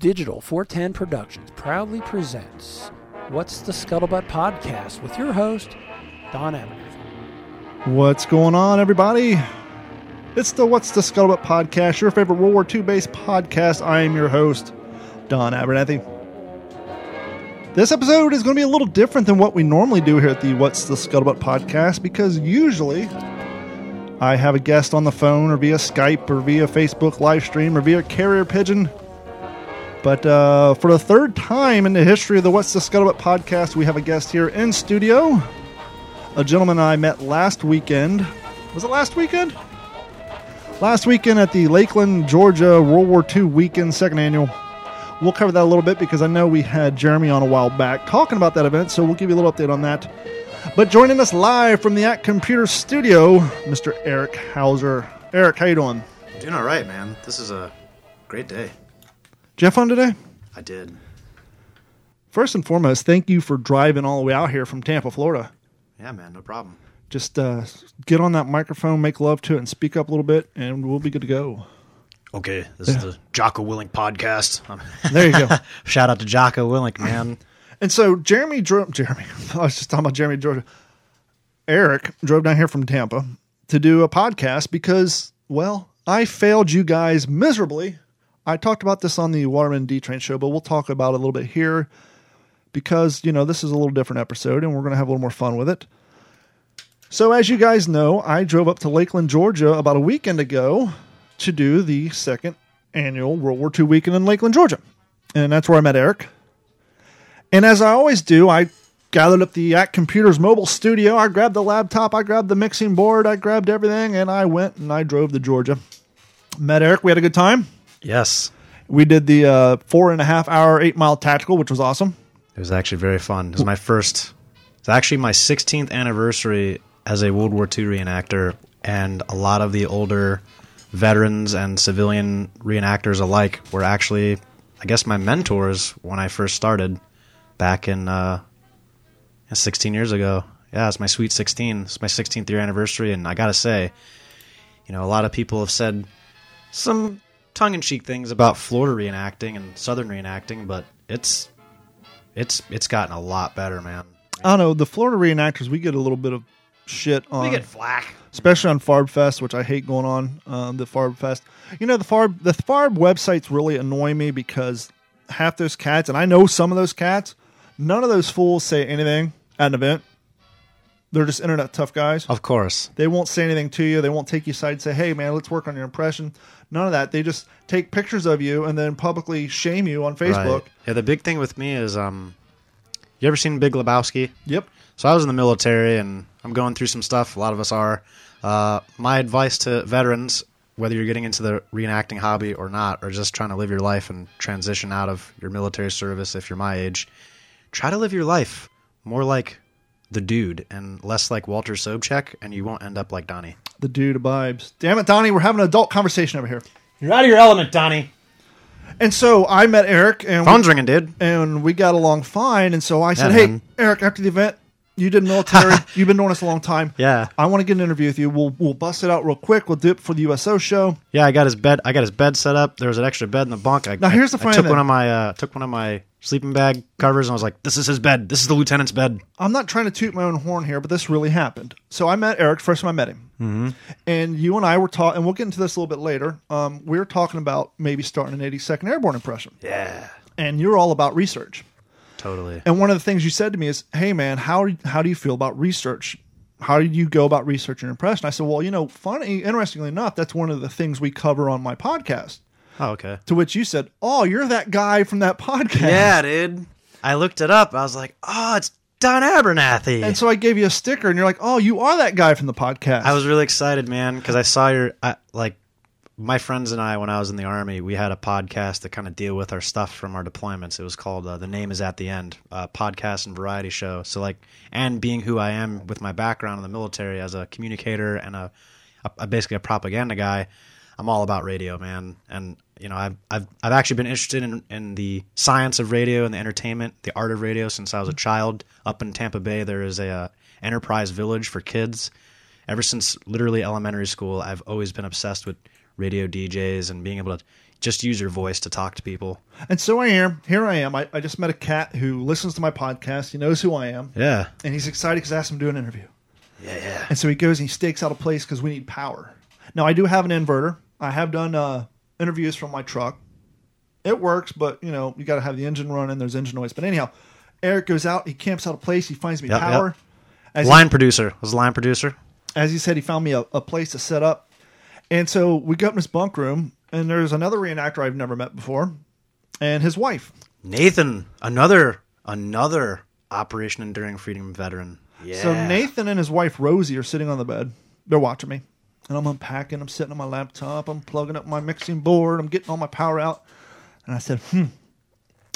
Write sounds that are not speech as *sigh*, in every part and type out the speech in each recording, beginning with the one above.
Digital 410 Productions proudly presents What's the Scuttlebutt Podcast with your host, Don Abernathy. What's going on, everybody? It's the What's the Scuttlebutt podcast, your favorite World War II based podcast. I am your host, Don Abernathy. This episode is going to be a little different than what we normally do here at the What's the Scuttlebutt podcast because usually I have a guest on the phone or via Skype or via Facebook live stream or via carrier pigeon. But uh, for the third time in the history of the What's the Scuttlebutt podcast, we have a guest here in studio. A gentleman I met last weekend. Was it last weekend? Last weekend at the Lakeland, Georgia World War II weekend, second annual. We'll cover that a little bit because I know we had Jeremy on a while back talking about that event, so we'll give you a little update on that. But joining us live from the At Computer Studio, Mr. Eric Hauser. Eric, how you doing? Doing all right, man. This is a great day. Did you have fun today? I did. First and foremost, thank you for driving all the way out here from Tampa, Florida. Yeah, man, no problem. Just uh, get on that microphone, make love to it, and speak up a little bit, and we'll be good to go. Okay, this is the Jocko Willink podcast. *laughs* There you go. *laughs* Shout out to Jocko Willink, man. *clears throat* And so Jeremy drove. Jeremy, *laughs* I was just talking about Jeremy Georgia. Eric drove down here from Tampa to do a podcast because, well, I failed you guys miserably. I talked about this on the Waterman D Train show, but we'll talk about it a little bit here because you know this is a little different episode, and we're going to have a little more fun with it. So, as you guys know, I drove up to Lakeland, Georgia, about a weekend ago to do the second annual World War II weekend in Lakeland, Georgia, and that's where I met Eric. And as I always do, I gathered up the At Computers mobile studio. I grabbed the laptop, I grabbed the mixing board, I grabbed everything, and I went and I drove to Georgia. Met Eric. We had a good time. Yes, We did the uh, four and a half hour, eight mile tactical, which was awesome. it was actually very fun. It was my first. It's actually my 16th anniversary as a World War II reenactor, and a lot of the older veterans and civilian reenactors alike were actually, I guess, my mentors when I first started back in uh, 16 years ago. Yeah, it's my sweet 16. It's my 16th year anniversary, and I gotta say, you know, a lot of people have said some tongue-in-cheek things about Florida reenacting and Southern reenacting, but it's it's it's gotten a lot better, man. I don't know. The Florida reenactors, we get a little bit of shit on, We get flack. especially on Farb Fest, which I hate going on um, the Farb Fest. You know, the Farb the Farb websites really annoy me because half those cats, and I know some of those cats, none of those fools say anything at an event. They're just internet tough guys. Of course. They won't say anything to you. They won't take you aside and say, "Hey, man, let's work on your impression." None of that. They just take pictures of you and then publicly shame you on Facebook. Right. Yeah, the big thing with me is um you ever seen Big Lebowski? Yep. So I was in the military and I'm going through some stuff. A lot of us are. Uh, my advice to veterans, whether you're getting into the reenacting hobby or not, or just trying to live your life and transition out of your military service if you're my age, try to live your life more like the dude and less like Walter Sobchak, and you won't end up like Donnie. The dude abides. Damn it, Donnie, we're having an adult conversation over here. You're out of your element, Donnie. And so I met Eric, and we, Phone's ringing, dude. and we got along fine. And so I said, Yeah, "Hey, man. Eric, after the event, you did military. *laughs* You've been doing this a long time. Yeah. I want to get an interview with you. We'll we'll bust it out real quick. We'll do it for the USO show. Yeah, I got his bed. I got his bed set up. There was an extra bed in the bunk. I, Now, here's the I, funny I took thing. one of my uh, took one of my sleeping bag covers and I was like, "This is his bed. This is the lieutenant's bed." I'm not trying to toot my own horn here, but this really happened. So I met Eric first time I met him, mm-hmm. and you and I were talking, and we'll get into this a little bit later. Um, we were talking about maybe starting an 82nd Airborne impression, Yeah, and you're all about research. Totally. And one of the things you said to me is, "Hey, man, how how do you feel about research? How do you go about research and impression?" I said, "Well, you know, funny, interestingly enough, that's one of the things we cover on my podcast." Oh, okay. To which you said, "Oh, you're that guy from that podcast." Yeah, dude. I looked it up. I was like, "Oh, it's Don Abernathy." And so I gave you a sticker, and you're like, "Oh, you are that guy from the podcast." I was really excited, man, because I saw your I, like my friends and I when I was in the army. We had a podcast to kind of deal with our stuff from our deployments. It was called uh, "The Name Is at the End," uh, podcast and variety show. So like, and being who I am with my background in the military as a communicator and a, a, a basically a propaganda guy, I'm all about radio, man. And you know, I've I've I've actually been interested in in the science of radio and the entertainment, the art of radio since I was a child. Up in Tampa Bay, there is a uh, Enterprise Village for kids ever since literally elementary school, I've always been obsessed with radio DJs and being able to just use your voice to talk to people. And so I am. Here I am. I, I just met a cat who listens to my podcast. He knows who I am. Yeah. And he's excited because I asked him to do an interview. Yeah, yeah. And so he goes and he stakes out a place because we need power. Now, I do have an inverter. I have done uh, interviews from my truck. It works, but, you know, you got to have the engine running. There's engine noise. But anyhow, Eric goes out. He camps out a place. He finds me Yep, power. yep. As he- Line producer was line producer. as he said, he found me a, a place to set up. And so we go up in this bunk room, and there's another reenactor I've never met before, and his wife. Nathan, another another Operation Enduring Freedom veteran. Yeah. So Nathan and his wife Rosie are sitting on the bed. They're watching me. And I'm unpacking, I'm sitting on my laptop, I'm plugging up my mixing board, I'm getting all my power out. And I said, hmm,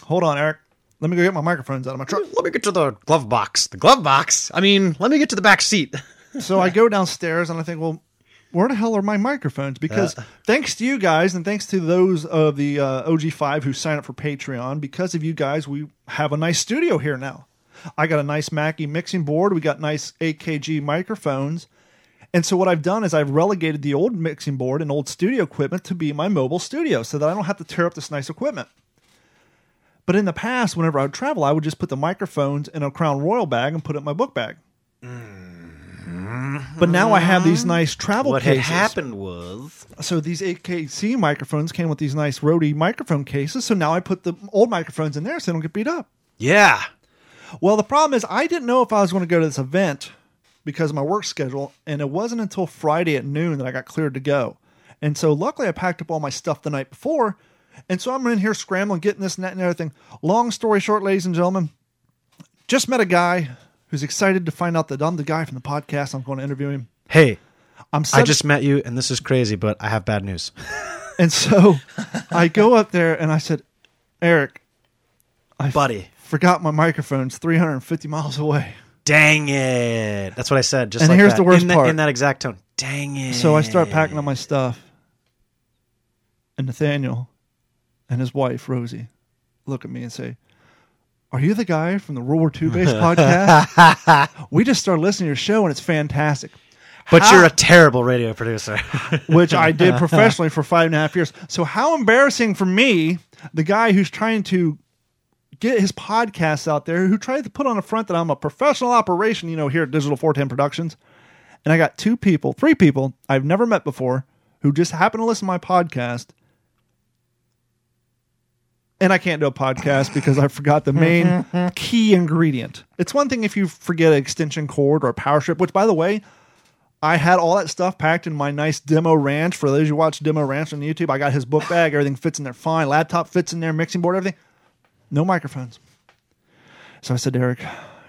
hold on, Eric. Let me go get my microphones out of my truck. Let me get to the glove box. The glove box. I mean, let me get to the back seat. so I go downstairs and I think, well, where the hell are my microphones? Because thanks to you guys and thanks to those of the uh, OG5 who sign up for Patreon, because of you guys, we have a nice studio here now. I got a nice Mackie mixing board. We got nice AKG microphones. And so what I've done is I've relegated the old mixing board and old studio equipment to be my mobile studio so that I don't have to tear up this nice equipment. But in the past, whenever I would travel, I would just put the microphones in a Crown Royal bag and put it in my book bag. But now I have these nice travel cases. What had happened was So these AKG microphones came with these nice Rode microphone cases. So now I put the old microphones in there so they don't get beat up. Yeah. Well, the problem is I didn't know if I was going to go to this event because of my work schedule, and it wasn't until Friday at noon that I got cleared to go. And so luckily I packed up all my stuff the night before, and so I'm in here scrambling, getting this and that and everything. Long story short, ladies and gentlemen, just met a guy who's excited to find out that I'm the guy from the podcast. I'm going to interview him. Hey, I'm I just met you and this is crazy, but I have bad news. *laughs* and so I go up there and I said, Eric, I Buddy. forgot my microphones 350 miles away. Dang it. That's what I said. Just And like here's that. the worst in part. In that exact tone. Dang it. So I start packing up my stuff. And Nathaniel and his wife, Rosie, look at me and say, Are you the guy from the World War II based *laughs* podcast? *laughs* we just started listening to your show and it's fantastic. But How- you're a terrible radio producer. *laughs* which I did professionally for five and a half years. So how embarrassing for me, the guy who's trying to get his podcast out there, who tried to put on a front that I'm a professional operation, you know, here at Digital 410 Productions. And I got two people, three people I've never met before who just happen to listen to my podcast. And I can't do a podcast because I forgot the main *laughs* key ingredient. It's one thing if you forget an extension cord or a power strip, which by the way, I had all that stuff packed in my nice demo ranch. For those who watch demo ranch on YouTube, I got his book bag. Everything fits in there fine. Laptop fits in there, mixing board, everything. No microphones. So I said, Eric,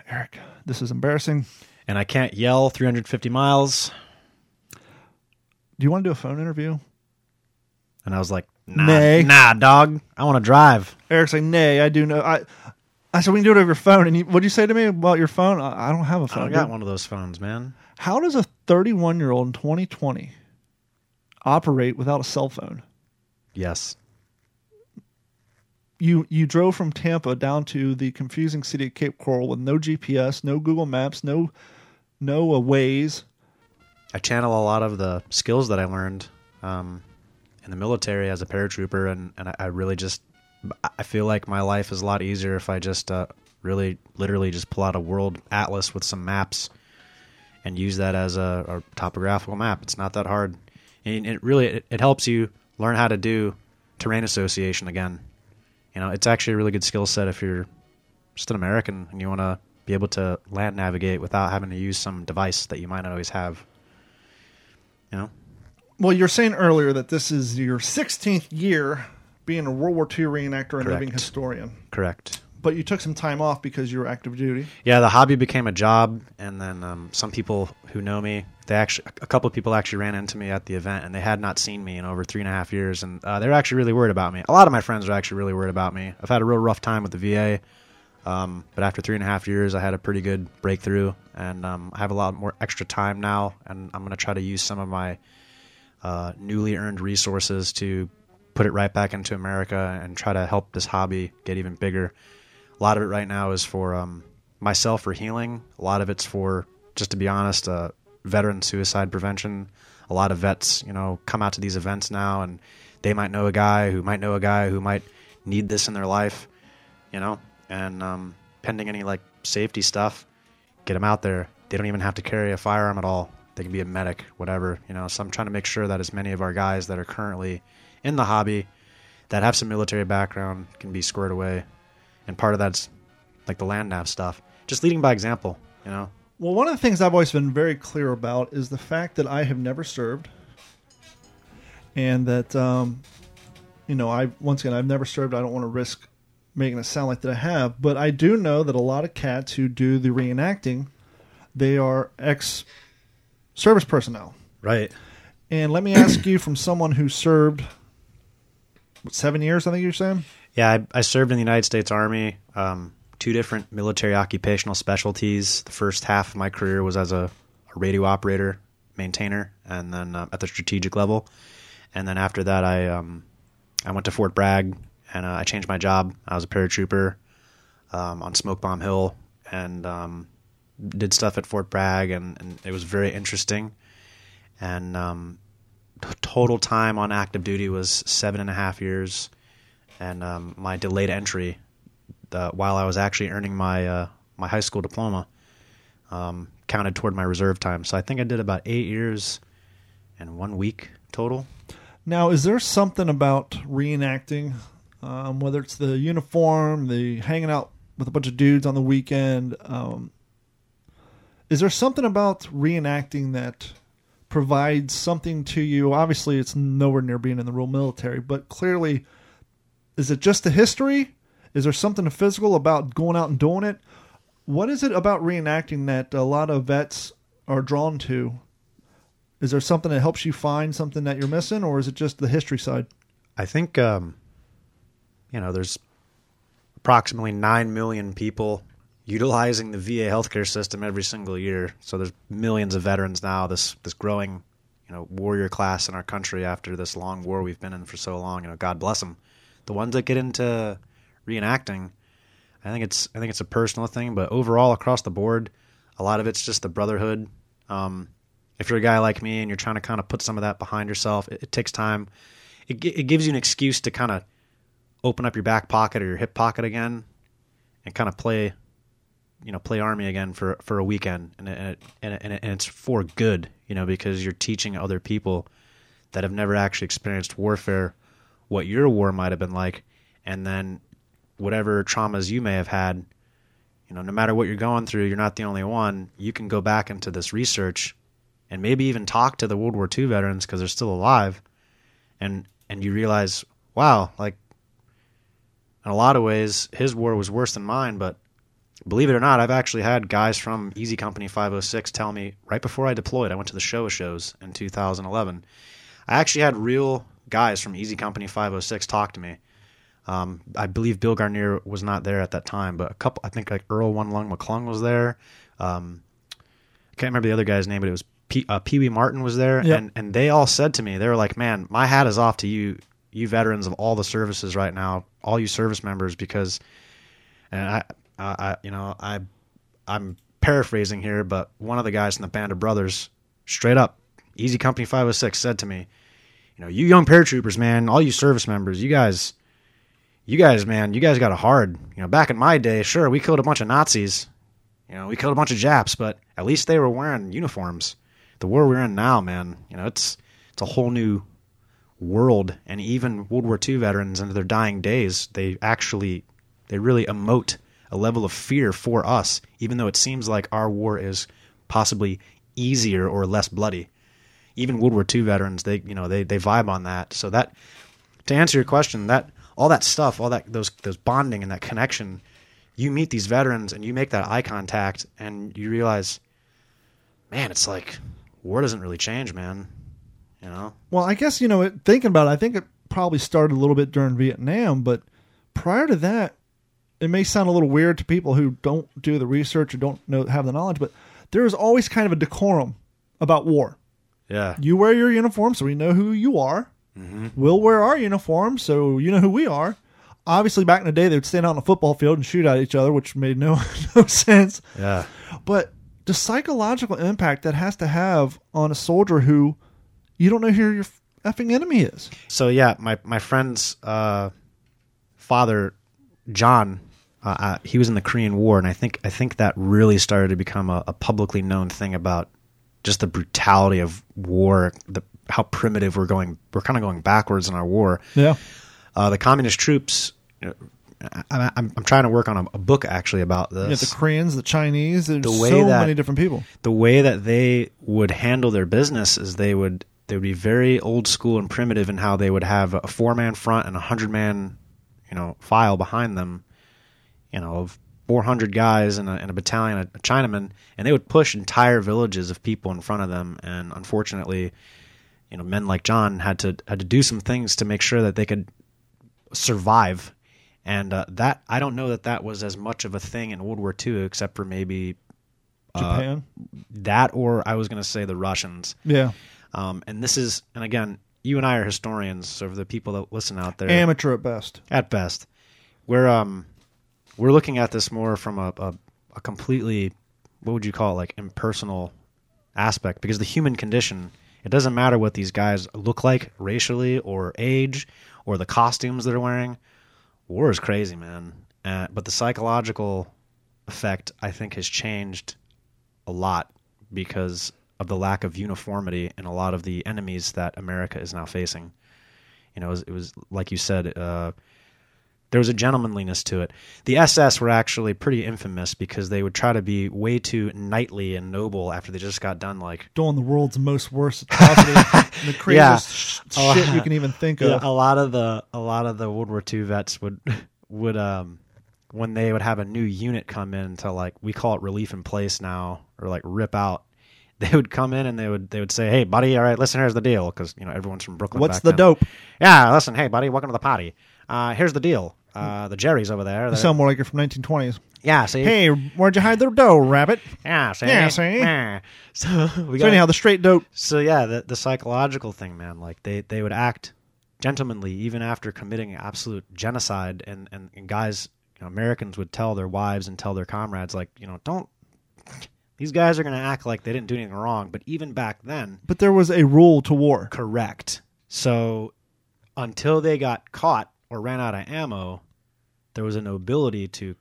Eric, this is embarrassing. and I can't yell 350 miles. Do you want to do a phone interview? And I was like, nah, Nay. nah, dog. I want to drive. Eric's like, nay, I do know. I, I said, we can do it over your phone. And you, what'd you say to me about your phone? I, I don't have a phone. don't got dude. one of those phones, man. How does a 31 year old in 2020 operate without a cell phone? Yes. you you drove from Tampa down to the confusing city of Cape Coral with no GPS, no Google Maps, no no uh, Waze. I channel a lot of the skills that I learned um, in the military as a paratrooper, and, and I, I really just I feel like my life is a lot easier if I just uh, really literally just pull out a world atlas with some maps and use that as a, a topographical map. It's not that hard, and it really it, it helps you learn how to do terrain association again. You know, it's actually a really good skill set if you're just an American and you want to be able to land navigate without having to use some device that you might not always have. You know, Well, you're saying earlier that this is your 16th year being a World War II reenactor and living historian, correct. but you took some time off because you were active duty. Yeah, the hobby became a job, and then um, some people who know me, they actually, a couple of people actually ran into me at the event, and they had not seen me in over three and a half years, and uh, they were actually really worried about me. A lot of my friends are actually really worried about me. I've had a real rough time with the VA, um, but after three and a half years, I had a pretty good breakthrough, and um, I have a lot more extra time now, and I'm going to try to use some of my uh, newly earned resources to put it right back into America and try to help this hobby get even bigger. A lot of it right now is for um, myself for healing. A lot of it's for, just to be honest, uh, veteran suicide prevention. A lot of vets, you know, come out to these events now and they might know a guy who might know a guy who might need this in their life, you know, and um, pending any like safety stuff, get them out there. They don't even have to carry a firearm at all. They can be a medic, whatever, you know. So I'm trying to make sure that as many of our guys that are currently in the hobby that have some military background can be squared away, and part of that's like the land nav stuff. Just leading by example, you know. Well, one of the things I've always been very clear about is the fact that I have never served, and that um, you know, I once again I've never served. I don't want to risk making it sound like that I have, but I do know that a lot of cats who do the reenacting, they are ex service personnel. Right. And let me ask *clears throat* you, from someone who served what, seven years, I think you're saying. Yeah, I, I served in the United States Army. Um, two different military occupational specialties. The first half of my career was as a, a radio operator, maintainer, and then uh, at the strategic level. And then after that, I um, I went to Fort Bragg and uh, I changed my job. I was a paratrooper um, on Smoke Bomb Hill and um, did stuff at Fort Bragg, and, and it was very interesting. And um, total time on active duty was seven and a half years, and um, my delayed entry, while I was actually earning my uh, my high school diploma, um, counted toward my reserve time. So I think I did about eight years and one week total. Now, is there something about reenacting, um, whether it's the uniform, the hanging out with a bunch of dudes on the weekend? Um, is there something about reenacting that provides something to you? Obviously, it's nowhere near being in the real military, but clearly, is it just the history? Is there something physical about going out and doing it? What is it about reenacting that a lot of vets are drawn to? Is there something that helps you find something that you're missing, or is it just the history side? I think um, you know there's approximately nine million people utilizing the VA healthcare system every single year. So there's millions of veterans now. This this growing you know warrior class in our country after this long war we've been in for so long. You know, God bless them. The ones that get into reenacting, I think it's I think it's a personal thing, but overall across the board, a lot of it's just the brotherhood. Um, if you're a guy like me and you're trying to kind of put some of that behind yourself, it, it takes time. It, it gives you an excuse to kind of open up your back pocket or your hip pocket again and kind of play, you know, play army again for, for a weekend. And, it, and, it, and, it, and, it's for good, you know, because you're teaching other people that have never actually experienced warfare what your war might have been like. And then whatever traumas you may have had, you know, no matter what you're going through, you're not the only one. You can go back into this research and maybe even talk to the World War II veterans because they're still alive, and and you realize, wow, like in a lot of ways, his war was worse than mine. But believe it or not, I've actually had guys from Easy Company 506 tell me right before I deployed, I went to the Showa shows in 2011. I actually had real guys from Easy Company 506 talk to me. Um, I believe Bill Guarnere was not there at that time, but a couple, I think like Earl One Lung McClung was there. Um, I can't remember the other guy's name, but it was P- uh, Pee Wee Martin was there, Yep. and and they all said to me, they were like, "Man, my hat is off to you, you veterans of all the services right now, all you service members, because." And I, I, I you know, I, I'm paraphrasing here, but one of the guys in the band of brothers, straight up, Easy Company 506 said to me, "You know, you young paratroopers, man, all you service members, you guys." You guys, man, you guys got it hard. You know, back in my day, sure, we killed a bunch of Nazis, you know, we killed a bunch of Japs, but at least they were wearing uniforms. The war we're in now, man, you know, it's it's a whole new world. And even World War II veterans, into their dying days, they actually they really emote a level of fear for us, even though it seems like our war is possibly easier or less bloody. Even World War II veterans, they you know they they vibe on that. So that to answer your question, that all that stuff, all that those those bonding and that connection you meet these veterans and you make that eye contact and you realize, man, it's like war doesn't really change, man. You know? Well, I guess you know, thinking about it, I think it probably started a little bit during Vietnam, but prior to that, it may sound a little weird to people who don't do the research or don't know have the knowledge, but there is always kind of a decorum about war. Yeah. You wear your uniform, so we know who you are. We'll wear our uniform, so you know who we are. Obviously, back in the day, they would stand out on a football field and shoot at each other, which made no *laughs* no sense. Yeah. But the psychological impact that has to have on a soldier who you don't know who you're effing enemy is. So yeah, my my friend's uh, father, John, uh, uh, he was in the Korean War, and I think I think that really started to become a, a publicly known thing about just the brutality of war, the how primitive we're going. We're kind of going backwards in our war. Yeah. Uh, the communist troops. You know, I, I'm, I'm trying to work on a, a book actually about this. got the Koreans, the Chinese, there's The way so that- many different people. the way that they would handle their business is they would they would be very old school and primitive in how they would have a four man front and a hundred man you know file behind them you know of 400 guys in a, in a battalion of Chinamen and they would push entire villages of people in front of them and unfortunately you know men like John had to had to do some things to make sure that they could survive and uh, that I don't know that that was as much of a thing in World War II except for maybe Japan. that or I was going to say the Russians. yeah. Um, and this is, and again, you and I are historians, so for the people that listen out there, Amateur at best. at best, we're um, we're looking at this more from a, a, a completely, what would you call it, like impersonal aspect, because the human condition, it doesn't matter what these guys look like racially or age or the costumes they're wearing. War is crazy, man. Uh, but the psychological effect, I think, has changed a lot because of the lack of uniformity in a lot of the enemies that America is now facing. You know, it was, it was like you said, uh, there was a gentlemanliness to it. The SS were actually pretty infamous because they would try to be way too knightly and noble after they just got done like Doing the world's most worst atrocity, *laughs* and the craziest Oh, shit you can even think Yeah, of. a lot of the a lot of the World War II vets would would um when they would have a new unit come in to like we call it relief in place now or like rip out. They would come in and they would they would say, "Hey, buddy, all right, listen, here's the deal," because you know everyone's from Brooklyn. What's the then. dope? Yeah, listen, hey, buddy, welcome to the party. Uh, here's the deal. Uh, the Jerry's over there. You They're- sound more like you're from 1920s. yeah, see, Hey, where'd you hide the dough, rabbit? yeah, see, Yeah, see? So *laughs* we So got anyhow, the straight dope. so yeah, the the psychological thing, man. Like they they would act gentlemanly even after committing absolute genocide, and and, and guys, you know, Americans would tell their wives and tell their comrades, like, you know, don't. These guys are going to act like they didn't do anything wrong, but even back then, But there was a rule to war. correct. So until they got caught or ran out of ammo, there was a nobility to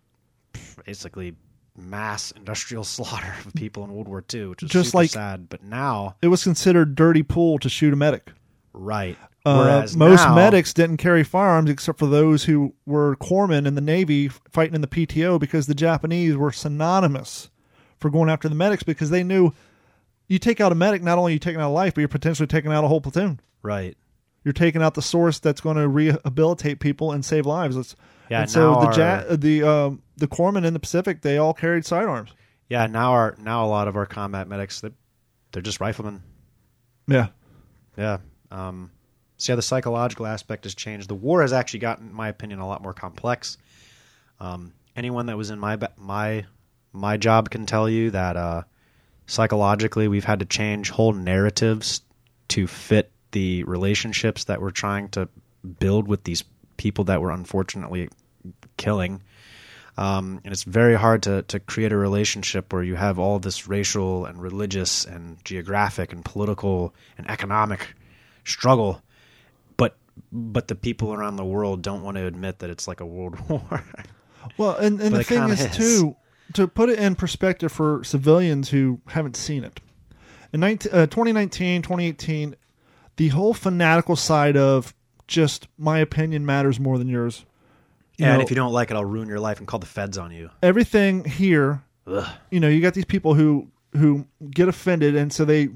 basically mass industrial *laughs* slaughter of people in World War II, which is Just like- sad. But now, It was considered dirty pool to shoot a medic. right. Uh, Whereas most now- medics didn't carry firearms except for those who were corpsmen in the Navy fighting in the PTO because the Japanese were synonymous for going after the medics because they knew you take out a medic, not only are you taking out a life, but you're potentially taking out a whole platoon. right. You're taking out the source that's going to rehabilitate people and save lives. It's, Yeah, and so the our- ja- the um, the corpsmen in the Pacific, they all carried sidearms. Yeah, now our now a lot of our combat medics they they're just riflemen. Yeah, Yeah. Um, so yeah, the psychological aspect has changed. The war has actually gotten, in my opinion, a lot more complex. Um, anyone that was in my my my job can tell you that uh, psychologically we've had to change whole narratives to fit the relationships that we're trying to build with these people that we're unfortunately killing. Um, and it's very hard to, to create a relationship where you have all this racial and religious and geographic and political and economic struggle, but but the people around the world don't want to admit that it's like a world *laughs* war. Well, and, and But the thing is, is. too, to put it in perspective for civilians who haven't seen it, in 19, uh, 2019, 2018, the whole fanatical side of just my opinion matters more than yours. You and know, if you don't like it, I'll ruin your life and call the feds on you. everything here, Ugh. you know, you got these people who who get offended, and so they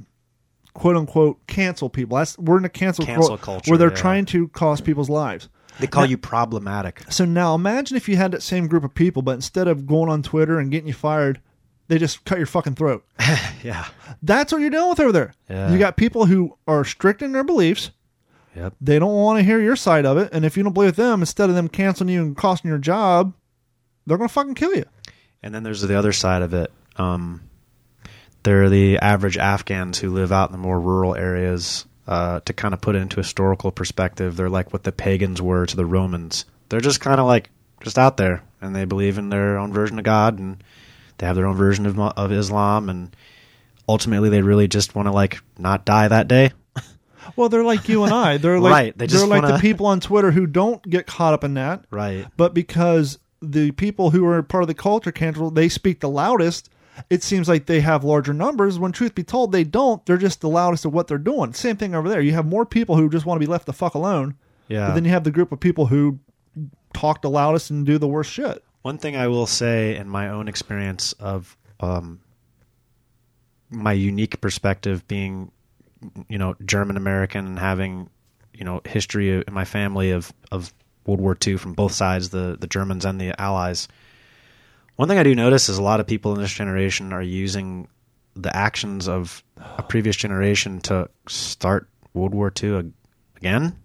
quote unquote cancel people. That's we're in a cancel, Cancel cul- culture, where they're yeah. trying to cost people's lives. They call Now- you problematic. So now imagine if you had that same group of people, but instead of going on Twitter and getting you fired, they just cut your fucking throat. *laughs* yeah. That's what you're dealing with over there. Yeah. You got people who are strict in their beliefs. Yep. They don't want to hear your side of it, and if you don't believe them, instead of them canceling you and costing your job, they're gonna fucking kill you. And then there's the other side of it. Um, they're the average Afghans who live out in the more rural areas. Uh, to kind of put it into historical perspective, they're like what the pagans were to the Romans. They're just kind of like just out there, and they believe in their own version of God, and they have their own version of of Islam, and ultimately they really just want to like not die that day. *laughs* Well, they're like you and I. They're *laughs* like Right, they are like the wanna- people on Twitter who don't get caught up in that. Right. But because the people who are part of the culture cancel, they speak the loudest. It seems like they have larger numbers. When truth be told, they don't. They're just the loudest of what they're doing. Same thing over there. You have more people who just want to be left the fuck alone. Yeah. But then you have the group of people who talk the loudest and do the worst shit. One thing I will say in my own experience of um, my unique perspective being, you know, German American and having, you know, history in my family of, of World War II from both sides, the, the Germans and the Allies. One thing I do notice is a lot of people in this generation are using the actions of a previous generation to start World War II again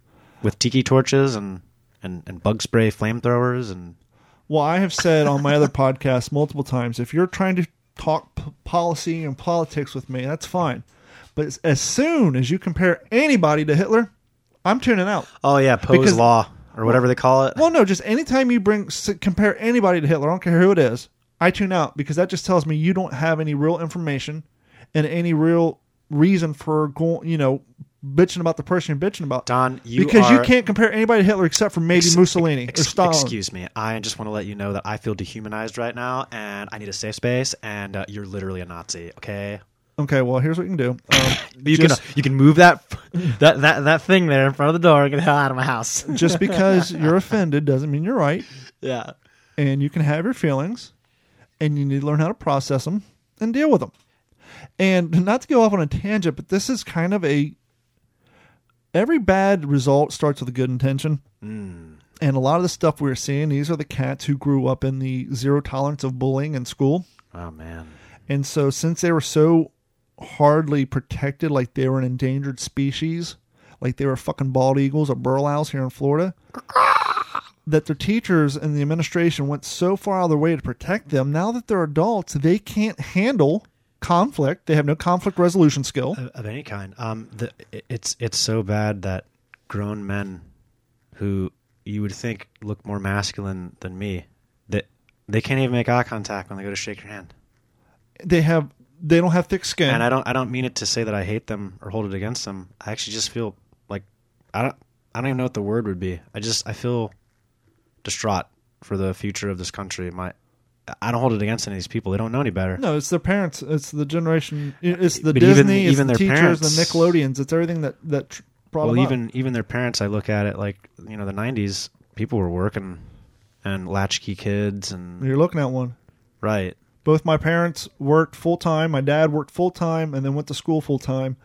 with tiki torches and, and, and bug spray flamethrowers and Well, I have said on my other podcast multiple times if you're trying to talk p- policy and politics with me, that's fine. But as- soon as you compare anybody to Hitler, I'm tuning out. Oh yeah, Poe's Because- law or whatever they call it. Well, no, just anytime you bring compare anybody to Hitler, I don't care who it is, I tune out because that just tells me you don't have any real information and any real reason for going, you know, bitching about the person you're bitching about. Don, you because you can't compare anybody to Hitler except for maybe Ex- Mussolini ex- or Stalin. Excuse me. I just want to let you know that I feel dehumanized right now, and I need a safe space. And uh, you're literally a Nazi. Okay. Okay, well, here's what you can do. Um, *laughs* You just, can you can move that that that that thing there in front of the door and get the hell out of my house. *laughs* just because *laughs* you're offended doesn't mean you're right, yeah. and you can have your feelings, and you need to learn how to process them and deal with them. And not to go off on a tangent, but this is kind of a every bad result starts with a good intention. Hmm. And a lot of the stuff we're seeing, these are the cats who grew up in the zero tolerance of bullying in school. Oh man. And so, since they were so hardly protected, like they were an endangered species, like they were fucking bald eagles or burrowing owls here in Florida, that their teachers and the administration went so far out of their way to protect them. Now that they're adults, they can't handle conflict. They have no conflict resolution skill. Of, of any kind. Um, the, it's it's so bad that grown men who you would think look more masculine than me that they can't even make eye contact when they go to shake your hand. They have they don't have thick skin. and I don't I don't mean it to say that I hate them or hold it against them. I actually just feel like I don't I don't even know what the word would be. I just I feel distraught for the future of this country. My I don't hold it against any of these people. They don't know any better. no, it's their parents. It's the generation. It's the But Disney. even it's the their teachers. parents- The Nickelodeons. It's everything that that tr- brought well, them up. even even their parents. I look at it like you know the '90s. People were working and latchkey kids and You're looking at one. right. Both my parents worked full time. My dad worked full time and then went to school full time.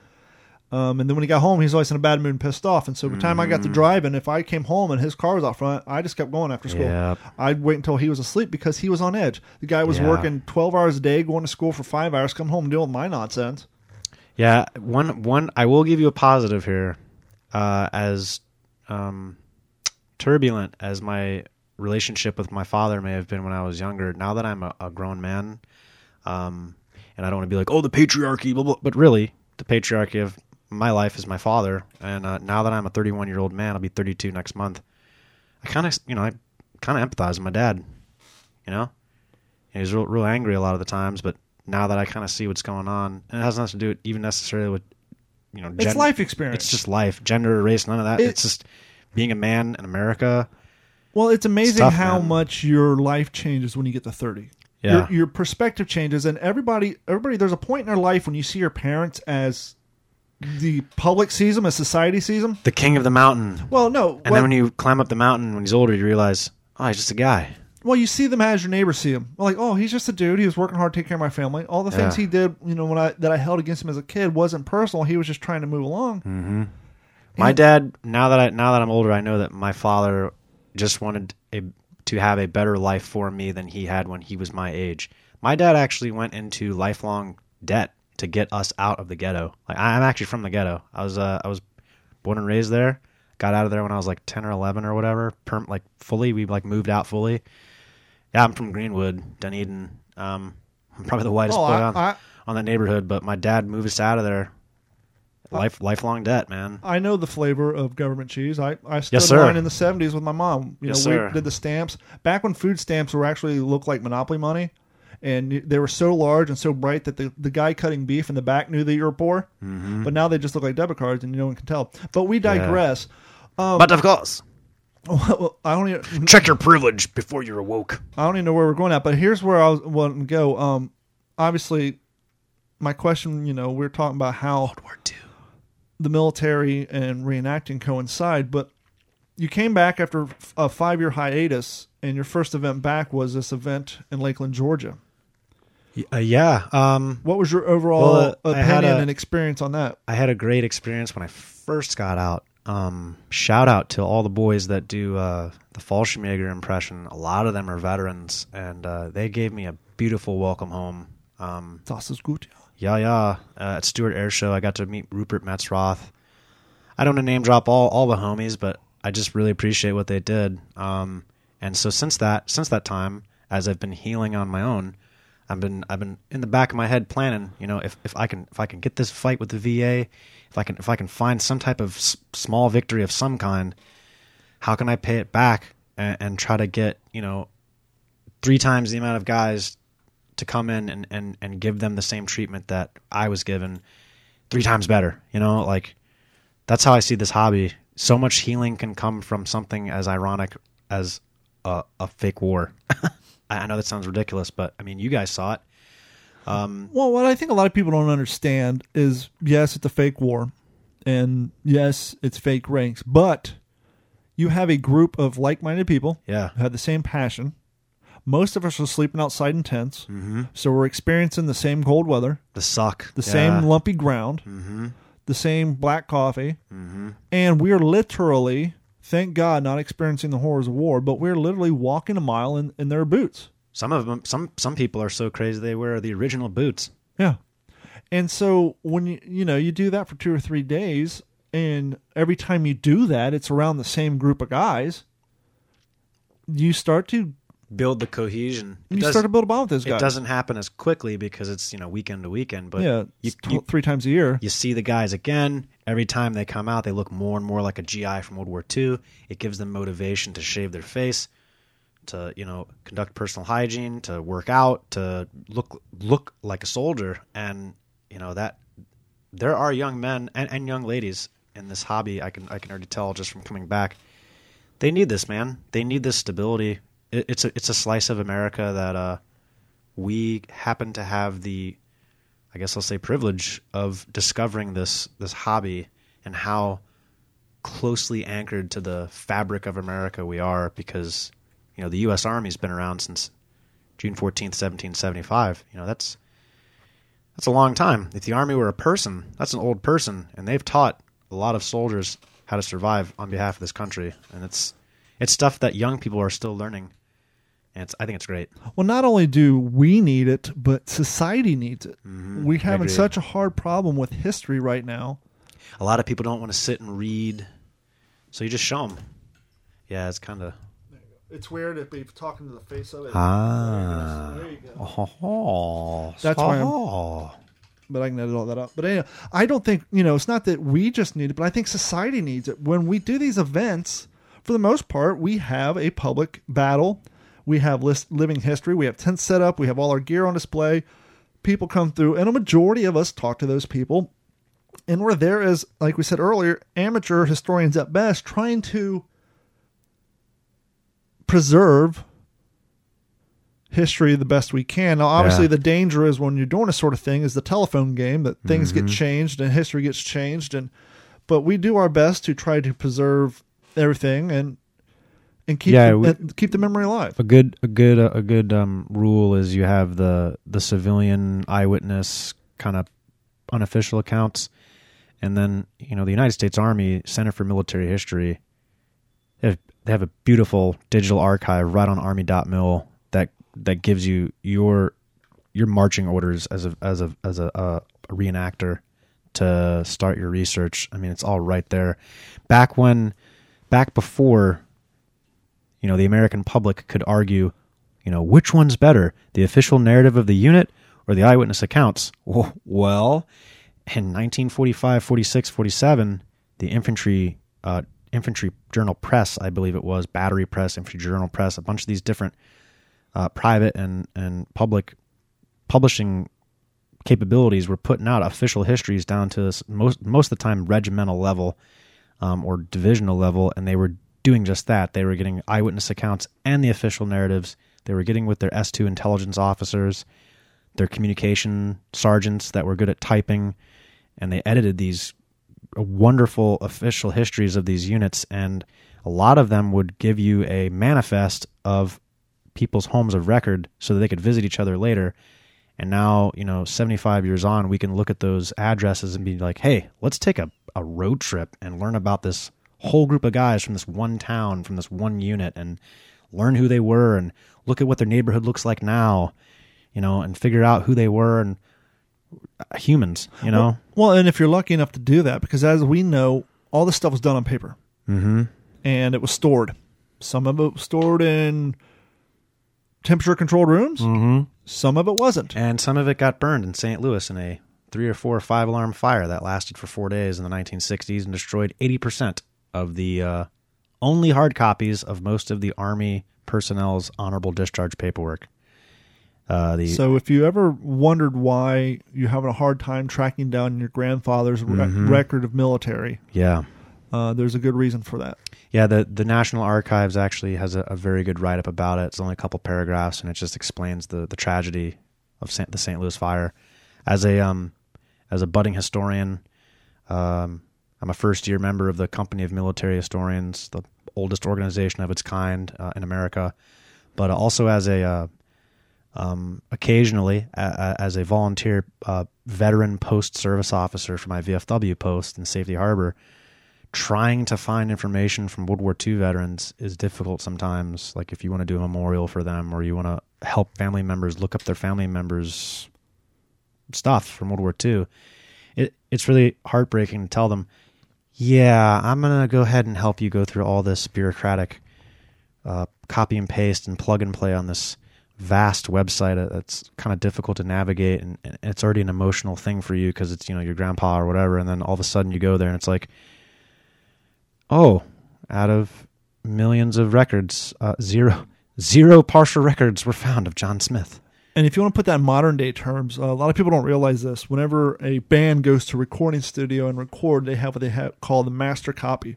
Um, and then when he got home, he's always in a bad mood and pissed off. And so by the time I got to driving, if I came home and his car was out front, I just kept going after school. Yep. I'd wait until he was asleep because he was on edge. The guy was Yeah. working 12 hours a day, going to school for five hours, come home and deal with my nonsense. Yeah, one one I will give you a positive here. Uh, as um, turbulent as my relationship with my father may have been when I was younger, now that I'm a, a grown man, um, and I don't want to be like, oh, the patriarchy, blah, blah, but really, the patriarchy of my life is my father. And uh, now that I'm a 31 year old man, I'll be 32 next month. I kind of, you know, I kind of empathize with my dad. You know, and he's real, real angry a lot of the times, but now that I kind of see what's going on, and it has nothing to do with even necessarily with, you know, It's life experience. It's just life, gender, race, none of that. It- it's just being a man in America. Well, it's amazing tough, how man. much your life changes when you get to 30. Yeah. Your, your perspective changes and everybody everybody there's a point in their life when you see your parents as the public sees him, as society sees him. The king of the mountain. Well, no. And then when you climb up the mountain when he's older, you realize, oh, he's just a guy. well, you see them as your neighbors see him. Like, oh, he's just a dude. He was working hard to take care of my family. All the things Yeah. he did, you know, when I that I held against him as a kid wasn't personal. He was just trying to move along. Hmm. My dad, now that I now that I'm older, I know that my father just wanted a, to have a better life for me than he had when he was my age. My dad actually went into lifelong debt to get us out of the ghetto. Like I'm actually from the ghetto. I was uh, I was born and raised there. Got out of there when I was like 10 or 11 or whatever. Perm like fully, we like moved out fully. Yeah, I'm from Greenwood, Dunedin. Um, I'm probably the whitest Oh, boy I- on, I- on that neighborhood, but my dad moved us out of there. Life lifelong debt, man. I know the flavor of government cheese. I, I stood Yes, in line in the seventies with my mom. You Yes, know, sir. we did the stamps back when food stamps were actually looked like monopoly money, and they were so large and so bright that the, the guy cutting beef in the back knew that you were poor. Mm-hmm. But now they just look like debit cards, and no one can tell. But we digress. but of course, *laughs* Well, I don't even, check your privilege before you're awoke. I don't even know where we're going at. But here's where I was wanting to go. Um, obviously, my question, you know, we're talking about how World War II. the military and reenacting coincide, but you came back after a five year hiatus, and your first event back was this event in Lakeland, Georgia. Uh, yeah, um, What was your overall Well, uh, opinion a- and experience on that? I had a great experience when I first got out. Um, shout out to all the boys that do uh, the Fallschirmjäger impression. A lot of them are veterans, and uh, they gave me a beautiful welcome home. Um, Das ist gut. yeah, yeah. Uh, at Stuart Air Show, I got to meet Rupert Metzroth. I don't want to name drop all, all the homies, but I just really appreciate what they did. Um, and so since that since that time, as I've been healing on my own, I've been I've been in the back of my head planning. You know, if, if I can if I can get this fight with the VA, if I can if I can find some type of s- small victory of some kind, how can I pay it back and, and try to get you know three times the amount of guys to come in and, and, and give them the same treatment that I was given three times better. You know, like that's how I see this hobby. So much healing can come from something as ironic as a, a fake war. *laughs* I I know that sounds ridiculous, but I mean, you guys saw it. Um, Well, what I think a lot of people don't understand is yes, it's a fake war, and yes, it's fake ranks, but you have a group of like minded people yeah, who have the same passion. Most of us are sleeping outside in tents, mm-hmm. so we're experiencing the same cold weather, the suck, the Yeah. same lumpy ground, Mm-hmm. the same black coffee, Mm-hmm. and we're literally, thank God, not experiencing the horrors of war, but we're literally walking a mile in, in their boots. Some of them, some some people are so crazy they wear the original boots. Yeah. And so when you you know, you do that for 2 or 3 days and every time you do that it's around the same group of guys, you start to Build the cohesion. It you start to build a bond with those guys. It doesn't happen as quickly because it's you know weekend to weekend, but yeah, you, you 3 times a year. you see the guys again. Every time they come out they look more and more like a gi from world war ii it gives them motivation to shave their face to you know conduct personal hygiene to work out to look look like a soldier. And you know that there are young men and, and young ladies in this hobby. I can i can already tell just from coming back. They need this man. They need this stability it, it's a it's a slice of america that uh we happen to have the I guess I'll say privilege of discovering this this hobby and how closely anchored to the fabric of America we are because you know the US Army's been around since June 14th 1775 you know that's that's a long time. If the army were a person that's an old person and they've taught a lot of soldiers how to survive on behalf of this country. And it's it's stuff that young people are still learning and it's I think it's great Well, not only do we need it, but society needs it. Mhm, We're having such a hard problem with history right now. A lot of people don't want to sit and read, so you just show them. Yeah, it's kind of It's weird if you're talking to the face of it. ah. There you go. Oh, That's why I'm- oh. but I can edit all that out. But anyway, I don't think you know. It's not that we just need it, but I think society needs it. When we do these events, for the most part, we have a public battle. We have list, living history. We have tents set up. We have all our gear on display. People come through, and a majority of us talk to those people. And we're there as, like we said earlier, amateur historians at best, trying to preserve history the best we can. Now, obviously, Yeah. the danger is when you're doing this sort of thing is the telephone game that things Mm-hmm. get changed and history gets changed, and but we do our best to try to preserve everything and and keep Yeah, the, we- and keep the memory alive. A good, a good, uh, a good um, rule is you have the the civilian eyewitness kind of unofficial accounts, and then you know the United States Army Center for Military History. They have, they have a beautiful digital archive right on Army.mil that that gives you your your marching orders as a as a as a, a, a reenactor to start your research. I mean, it's all right there. Back when, back before you know, the American public could argue, you know, which one's better, the official narrative of the unit or the eyewitness accounts? Well, in 1945, 46, 47, the infantry uh, infantry journal press, I believe it was, battery press, infantry journal press, a bunch of these different uh, private and, and public publishing capabilities were putting out official histories down to this most most of the time regimental level um, or divisional level, and they were doing just that. They were getting eyewitness accounts and the official narratives. They were getting with their S two intelligence officers, their communication sergeants that were good at typing, and they edited these uh, wonderful official histories of these units and a lot of them would give you a manifest of people's homes of record so that they could visit each other later. And now, you know, 75 years on, we can look at those addresses and be like, hey, let's take a, a road trip and learn about this whole group of guys from this one town, from this one unit, and learn who they were and look at what their neighborhood looks like now, you know, and figure out who they were and uh, humans, you know? Well, and if you're lucky enough to do that, because as we know, all this stuff was done on paper. Mm-hmm. and it was stored. Some of it was stored in temperature controlled rooms. Mm-hmm. Some of it wasn't. And some of it got burned in St. Louis in a three or four or five alarm fire that lasted for four days in the 1960s and destroyed 80% of the uh, only hard copies of most of the Army personnel's honorable discharge paperwork. Uh, the So if you ever wondered why you're having a hard time tracking down your grandfather's re- Mhm. record of military, yeah, uh, there's a good reason for that. yeah. The the National Archives actually has a, a very good write up about it. It's only a couple paragraphs, and it just explains the the tragedy of Saint, the St. Louis fire. As a um as a budding historian, um, I'm a first year member of the Company of Military Historians, the oldest organization of its kind uh, in America. But also as a uh, um, occasionally a, a, as a volunteer uh, veteran post service officer for my VFW post in Safety Harbor, trying to find information from World War II veterans is difficult sometimes. Like if you want to do a memorial for them or you want to help family members look up their family members' stuff from World War II, it, it's really heartbreaking to tell them, yeah, I'm going to go ahead and help you go through all this bureaucratic uh, copy and paste and plug and play on this vast website. That's kind of difficult to navigate and, and it's already an emotional thing for you because it's you know your grandpa or whatever and then all of a sudden you go there and it's like oh out of millions of records uh, zero *laughs* zero partial records were found of john smith And if you want to put that in modern day terms, uh, a lot of people don't realize this. Whenever a band goes to a recording studio and record, they have what they have call the master copy,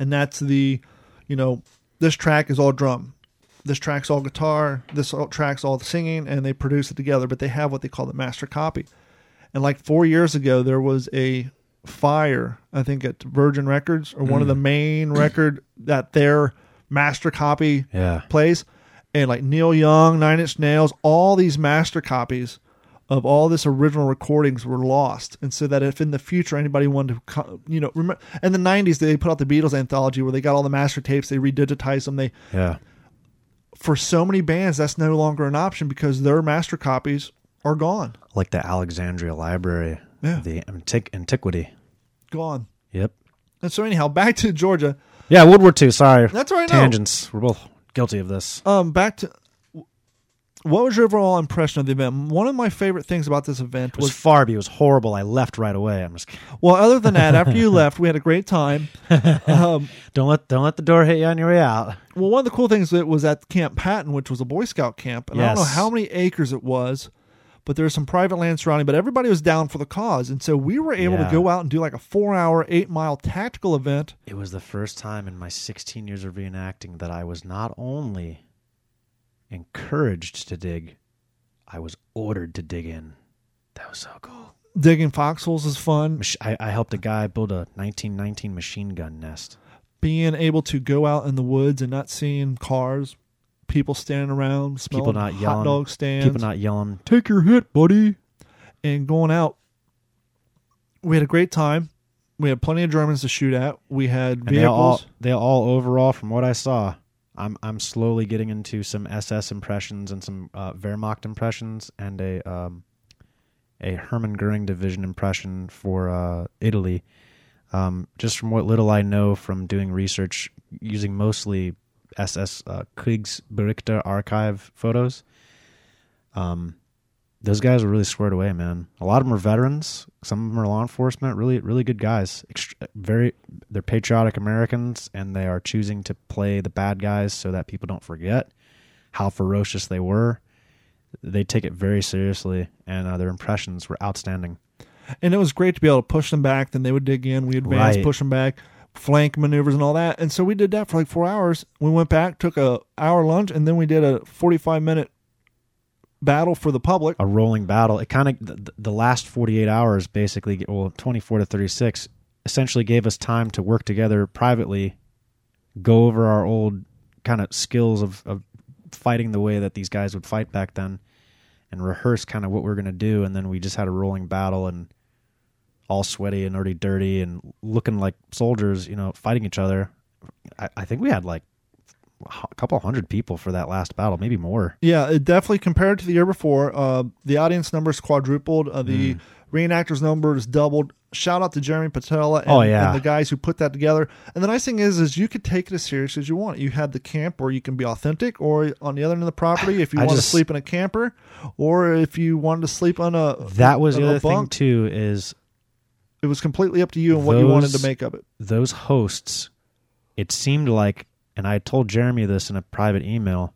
and that's the, you know, this track is all drum, this track's all guitar, this all track's all the singing, and they produce it together. But they have what they call the master copy. And like four years ago, there was a fire, I think at Virgin Records or one of the main record that their master copy yeah plays, and like Neil Young, Nine Inch Nails, all these master copies of all this original recordings were lost, and so that if in the future anybody wanted to, you know, remember in the '90s they put out the Beatles anthology where they got all the master tapes, they redigitized them. They yeah for so many bands that's no longer an option because their master copies are gone, like the alexandria library Yeah. the antiq- antiquity gone. yep And so anyhow, back to Georgia. yeah world war ii sorry That's right. tangents we're both guilty of this Um, back to what was your overall impression of the event? One of my favorite things about this event it was was Farby. It was horrible. I left right away. I'm just kidding. well, other than that, after you *laughs* left, we had a great time. *laughs* Um, don't let don't let the door hit you on your way out. well, one of the cool things that was at Camp Patton, which was a Boy Scout camp, and I don't know how many acres it was, but there was some private land surrounding. But everybody was down for the cause, and so we were able Yeah. to go out and do like a four-hour, eight-mile tactical event. It was the first time in my 16 years of reenacting that I was not only encouraged to dig, I was ordered to dig in. That was so cool. Digging foxholes is fun. I, I helped a guy build a 1919 machine gun nest. Being able to go out in the woods and not seeing cars, people standing around, smelling People not hot yelling. dog stands, People not yelling, "Take your hit, buddy." and going out. We had a great time. We had plenty of Germans to shoot at. We had And they all vehicles. they all overall, from what I saw, I'm I'm slowly getting into some SS impressions and some uh, Wehrmacht impressions and a um, a Hermann Goering division impression for uh, Italy. Um, just from what little I know from doing research using mostly SS uh, Kriegsberichte archive photos, um, those guys were really squared away, man. A lot of them are veterans. Some of them are law enforcement. Really, really good guys. Ext- very, they're patriotic Americans, and they are choosing to play the bad guys so that people don't forget how ferocious they were. they take it very seriously, and uh, their impressions were outstanding. and it was great to be able to push them back. Then they would dig in. We advance, Right. push them back, flank maneuvers, and all that. And so we did that for like four hours. We went back, took a hour lunch, and then we did a forty-five minute battle for the public. A rolling battle. It kind of the, the last 48 hours, basically, well, 24 to 36, essentially gave us time to work together privately, go over our old kind of skills of, of fighting the way that these guys would fight back then, and rehearse kind of what we are going to do. And then we just had a rolling battle and all sweaty and already dirty and looking like soldiers, you know, fighting each other. I, I think we had like a couple hundred people for that last battle, maybe more. Yeah, it definitely compared to the year before. Uh, the audience numbers quadrupled. Uh, the reenactors numbers doubled. Shout out to Jeremy Patella and, Oh, yeah. and the guys who put that together. And the nice thing is, is you could take it as serious as you want. You had the camp where you can be authentic, or on the other end of the property, if you *sighs* want to sleep in a camper, or if you wanted to sleep on a That was the other thing too is It was completely up to you and what you wanted to make of it. those hosts, it seemed like, and I told Jeremy this in a private email.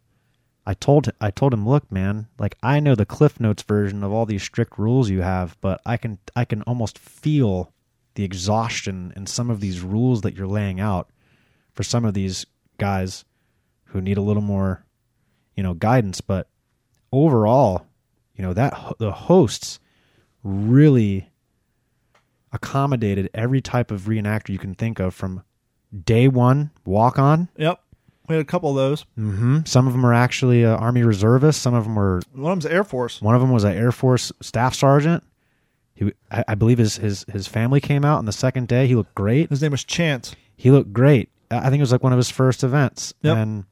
I told I told him, look, man, like I know the Cliff Notes version of all these strict rules you have, but I can I can almost feel the exhaustion in some of these rules that you're laying out for some of these guys who need a little more, you know, guidance. But overall, you know that the hosts really accommodated every type of reenactor you can think of from day one walk on. Yep. We had a couple of those. Mm-hmm. Some of them are actually uh, Army reservists. Some of them were. One of them's Air Force. One of them was an Air Force staff sergeant. He, I, I believe his, his his family came out on the second day. He looked great. His name was Chance. He looked great. I think it was like one of his first events, Yep. and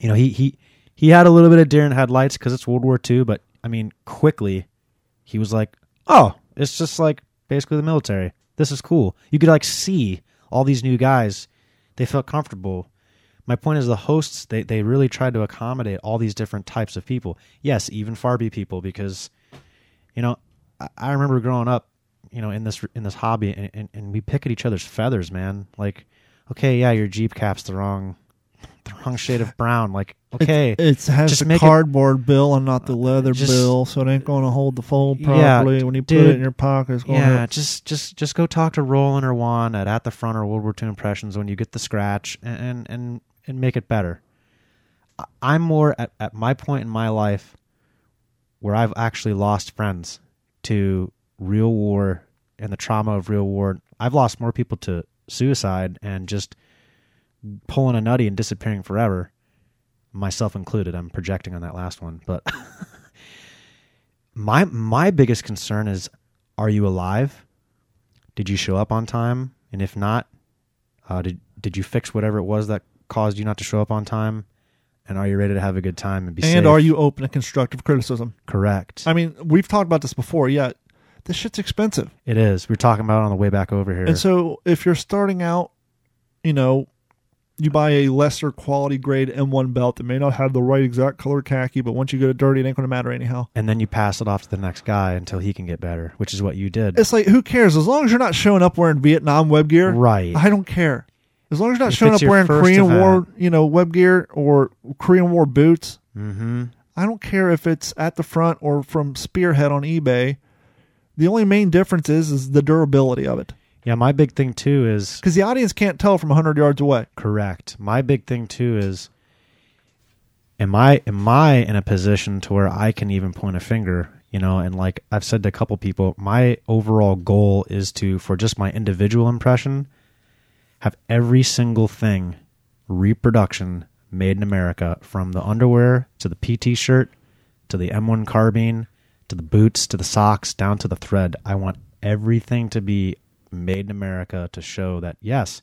you know he he he had a little bit of deer in headlights because it's World War II. But I mean, quickly, he was like, "Oh, it's just like basically the military. This is cool." You could like see all these new guys. They felt comfortable. My point is, the hosts they they really tried to accommodate all these different types of people. Yes, even Farby people, because you know I, I remember growing up, you know, in this in this hobby, and, and, and we pick at each other's feathers, man. Like, okay, yeah, your Jeep cap's the wrong *laughs* the wrong shade of brown. Like, okay, It has Just the make it- cardboard bill and not the leather uh, Just- bill, so it ain't going to hold the fold Yeah, properly. when you put it in your pocket, it's going yeah, to. just just just go talk to Roland or Juan at at the front or World War II impressions when you get the scratch and and and, make it better. I'm more at, at my point in my life where I've actually lost friends to real war and the trauma of real war. I've lost more people to suicide and just pulling a nutty and disappearing forever, myself included. I'm projecting on that last one, but *laughs* my my biggest concern is are you alive? Did you show up on time? And if not, uh, did did you fix whatever it was that caused you not to show up on time? And are you ready to have a good time and be safe? And are you open to constructive criticism? correct? I mean, we've talked about this before. Yeah, this shit's expensive. it is. We're talking about it on the way back over here. And so if you're starting out, you know, you buy a lesser quality grade M1 belt that may not have the right exact color khaki, but once you get it dirty, it ain't going to matter anyhow. and then you pass it off to the next guy until he can get better, which is what you did. It's like, who cares? As long as you're not showing up wearing Vietnam web gear, right. I don't care. As long as you're not If showing up wearing Korean event. War, you know, web gear or Korean War boots, mm-hmm. I don't care if it's at the front or from Spearhead on eBay. The only main difference is is the durability of it, Yeah, my big thing too is because the audience can't tell from 100 yards away. Correct. My big thing too is am I am I in a position to where I can even point a finger, you know, and like I've said to a couple people, my overall goal is to for just my individual impression have every single thing reproduction made in America from the underwear to the PT shirt to the M1 carbine to the boots to the socks down to the thread. I want everything to be made in America to show that yes,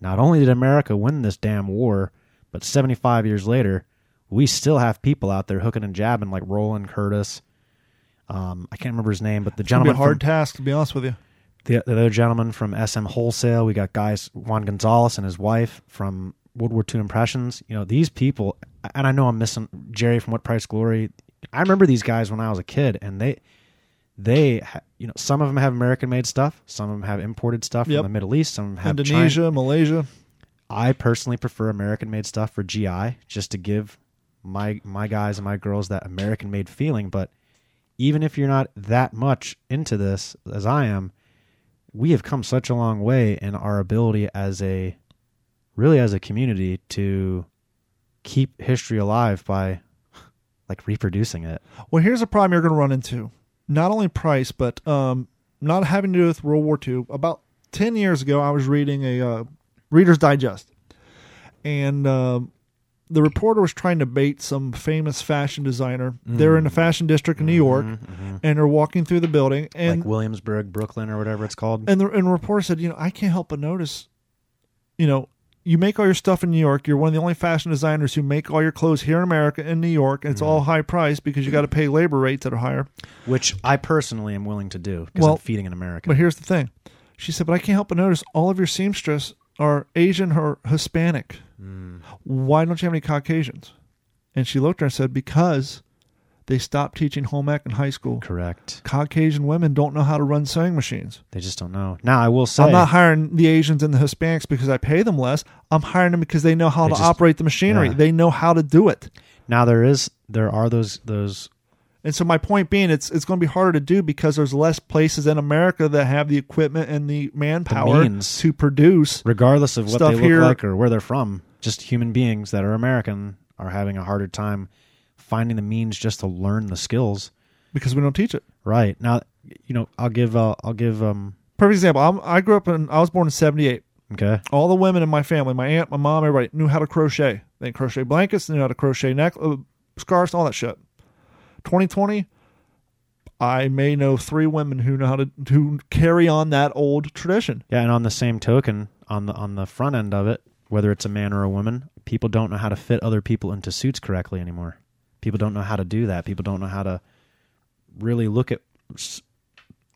not only did America win this damn war, but 75 years later, we still have people out there hooking and jabbing like Roland Curtis. Um, I can't remember his name, but the It's be gentleman hard from, task to be honest with you. the, the other gentleman from SM Wholesale. We got guys Juan Gonzalez and his wife from World War II Impressions. You know these people, and I know I'm missing Jerry from What Price Glory. I remember these guys when I was a kid, and they they ha- you know some of them have American made stuff, some of them have imported stuff Yep. from the Middle East, some of them have China- Indonesia, Malaysia. I personally prefer American made stuff for GI just to give my my guys and my girls that American made feeling. But even if you're not that much into this as I am, we have come such a long way in our ability as a really as a community to keep history alive by like reproducing it. Well, here's a problem you're going to run into. Not only price, but um, not having to do with World War II. About 10 years ago, I was reading a uh, Reader's Digest. And um the reporter was trying to bait some famous fashion designer. They're in the fashion district in New York, and they're walking through the building. And like Williamsburg, Brooklyn, or whatever it's called. and the, and the reporter said, you know, I can't help but notice, you know, you make all your stuff in New York. You're one of the only fashion designers who make all your clothes here in America in New York, and it's all mm-hmm. high price because you got to pay labor rates that are higher. which I personally am willing to do because Well, I'm feeding an American. But here's the thing, she said, but I can't help but notice all of your seamstress are Asian or Hispanic. Mm. Why don't you have any Caucasians? And she looked at her and said, because they stopped teaching home ec in high school. Correct. Caucasian women don't know how to run sewing machines. They just don't know. Now I will say, I'm not hiring the Asians and the Hispanics because I pay them less. I'm hiring them because they know how They to just- operate the machinery. yeah. They know how to do it. now there is there are those those And so my point being, it's it's going to be harder to do because there's less places in America that have the equipment and the manpower means. to produce. regardless of what Stuff they look here- like or where they're from, just human beings that are American are having a harder time finding the means just to learn the skills. because we don't teach it. Right now, you know, I'll give uh, I'll give um Perfect example. I'm, I grew up in. I was born in '78. okay All the women in my family, my aunt, my mom, everybody knew how to crochet. They crochet blankets, they knew how to crochet neck uh, scarves, all that shit. 2020, I may know three women who know how to to carry on that old tradition. yeah, and on the same token, on the on the front end of it, whether it's a man or a woman, people don't know how to fit other people into suits correctly anymore. People don't know how to do that. People don't know how to really look at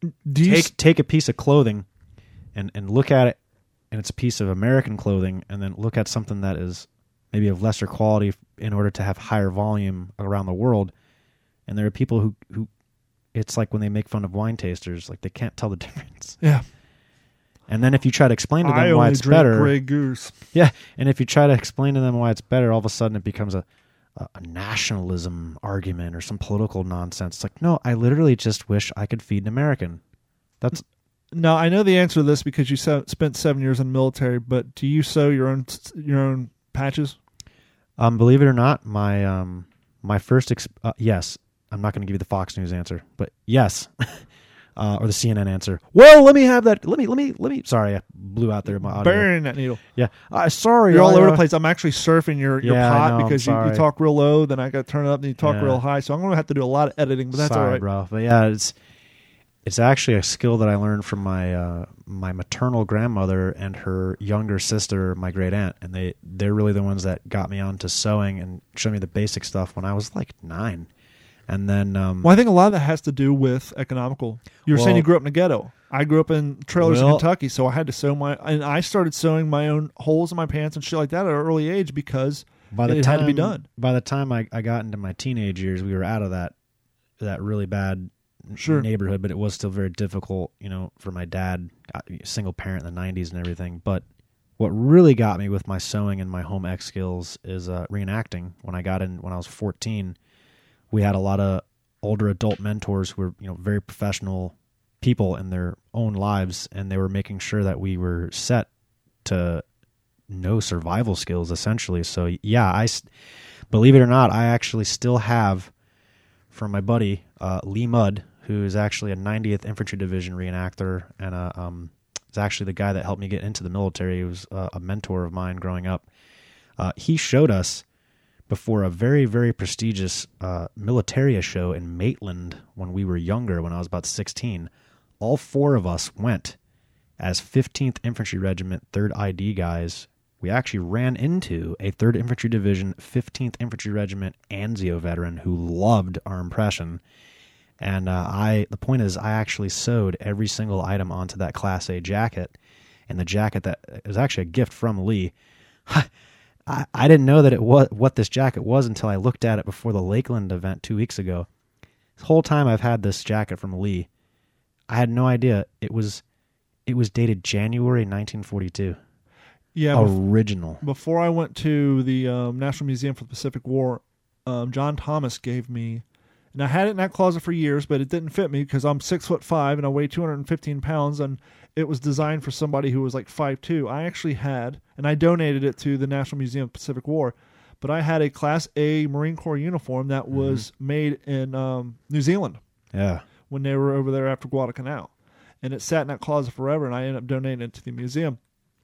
Do you take take a piece of clothing and and look at it and it's a piece of American clothing and then look at something that is maybe of lesser quality in order to have higher volume around the world and there are people who who it's like when they make fun of wine tasters like they can't tell the *laughs* difference yeah. and then if you try to explain to them I why it's better Grey Goose. yeah and if you try to explain to them why it's better all of a sudden it becomes a a nationalism argument or some political nonsense. It's like, no, I literally just wish I could feed an American. That's Now I know the answer to this because you spent seven years in the military. But do you sew your own your own patches? Um, believe it or not, my um, my first ex- uh, yes, I'm not going to give you the Fox News answer, but yes, *laughs* uh, or the CNN answer. Well, let me have that. Let me let me let me. Sorry, I blew out there my audio. Burying that needle. Yeah, uh, sorry, You're all over uh, the place. I'm actually surfing your, your Yeah, pot know, because you, you talk real low, then I got to turn it up, then you talk Yeah. real high. So I'm going to have to do a lot of editing, but that's sorry, all right. bro. But yeah, it's it's actually a skill that I learned from my uh, my maternal grandmother and her younger sister, my great aunt, and they they're really the ones that got me onto sewing and showed me the basic stuff when I was like nine, and then um, Well, I think a lot of that has to do with economical. You were saying Well- you grew up in a ghetto. I grew up in trailers in Well- Kentucky, so I had to sew my and I started sewing my own holes in my pants and shit like that at an early age because by the it time had to be done. by the time I, I got into my teenage years, we were out of that that really bad n- Sure. neighborhood, but it was still very difficult, you know, for my dad, uh, single parent in the '90s and everything. But what really got me with my sewing and my home ec skills is uh, reenacting. When I got in when I was 14, we had a lot of older adult mentors who were you know very professional people in their own lives, and they were making sure that we were set to know survival skills essentially. So yeah, i believe it or not, I actually still have from my buddy uh, Lee Mudd, who is actually a 90th Infantry Division reenactor and a, um, is actually the guy that helped me get into the military. He was uh, a mentor of mine growing up. Uh, he showed us before a very very prestigious uh, militaria show in Maitland when we were younger, when I was about 16. All four of us went as 15th Infantry Regiment 3rd ID guys. We actually ran into a 3rd Infantry Division 15th Infantry Regiment Anzio veteran who loved our impression. And uh, I, the point is, I actually sewed every single item onto that Class A jacket, and the jacket that was actually a gift from Lee. *laughs* I, I didn't know that it was what this jacket was until I looked at it before the Lakeland event two weeks ago. This whole time I've had this jacket from Lee. I had no idea it was it was dated January 1942. yeah, Oh. bef- Original. before I went to the um, National Museum for the Pacific War, um, John Thomas gave me, and I had it in that closet for years, but it didn't fit me because I'm six foot five and I weigh 215 pounds, and it was designed for somebody who was like five two. I actually had, and I donated it to the National Museum of Pacific War, but I had a Class A Marine Corps uniform that was made in um, New Zealand Yeah. when they were over there after Guadalcanal, and it sat in that closet forever, and I ended up donating it to the museum.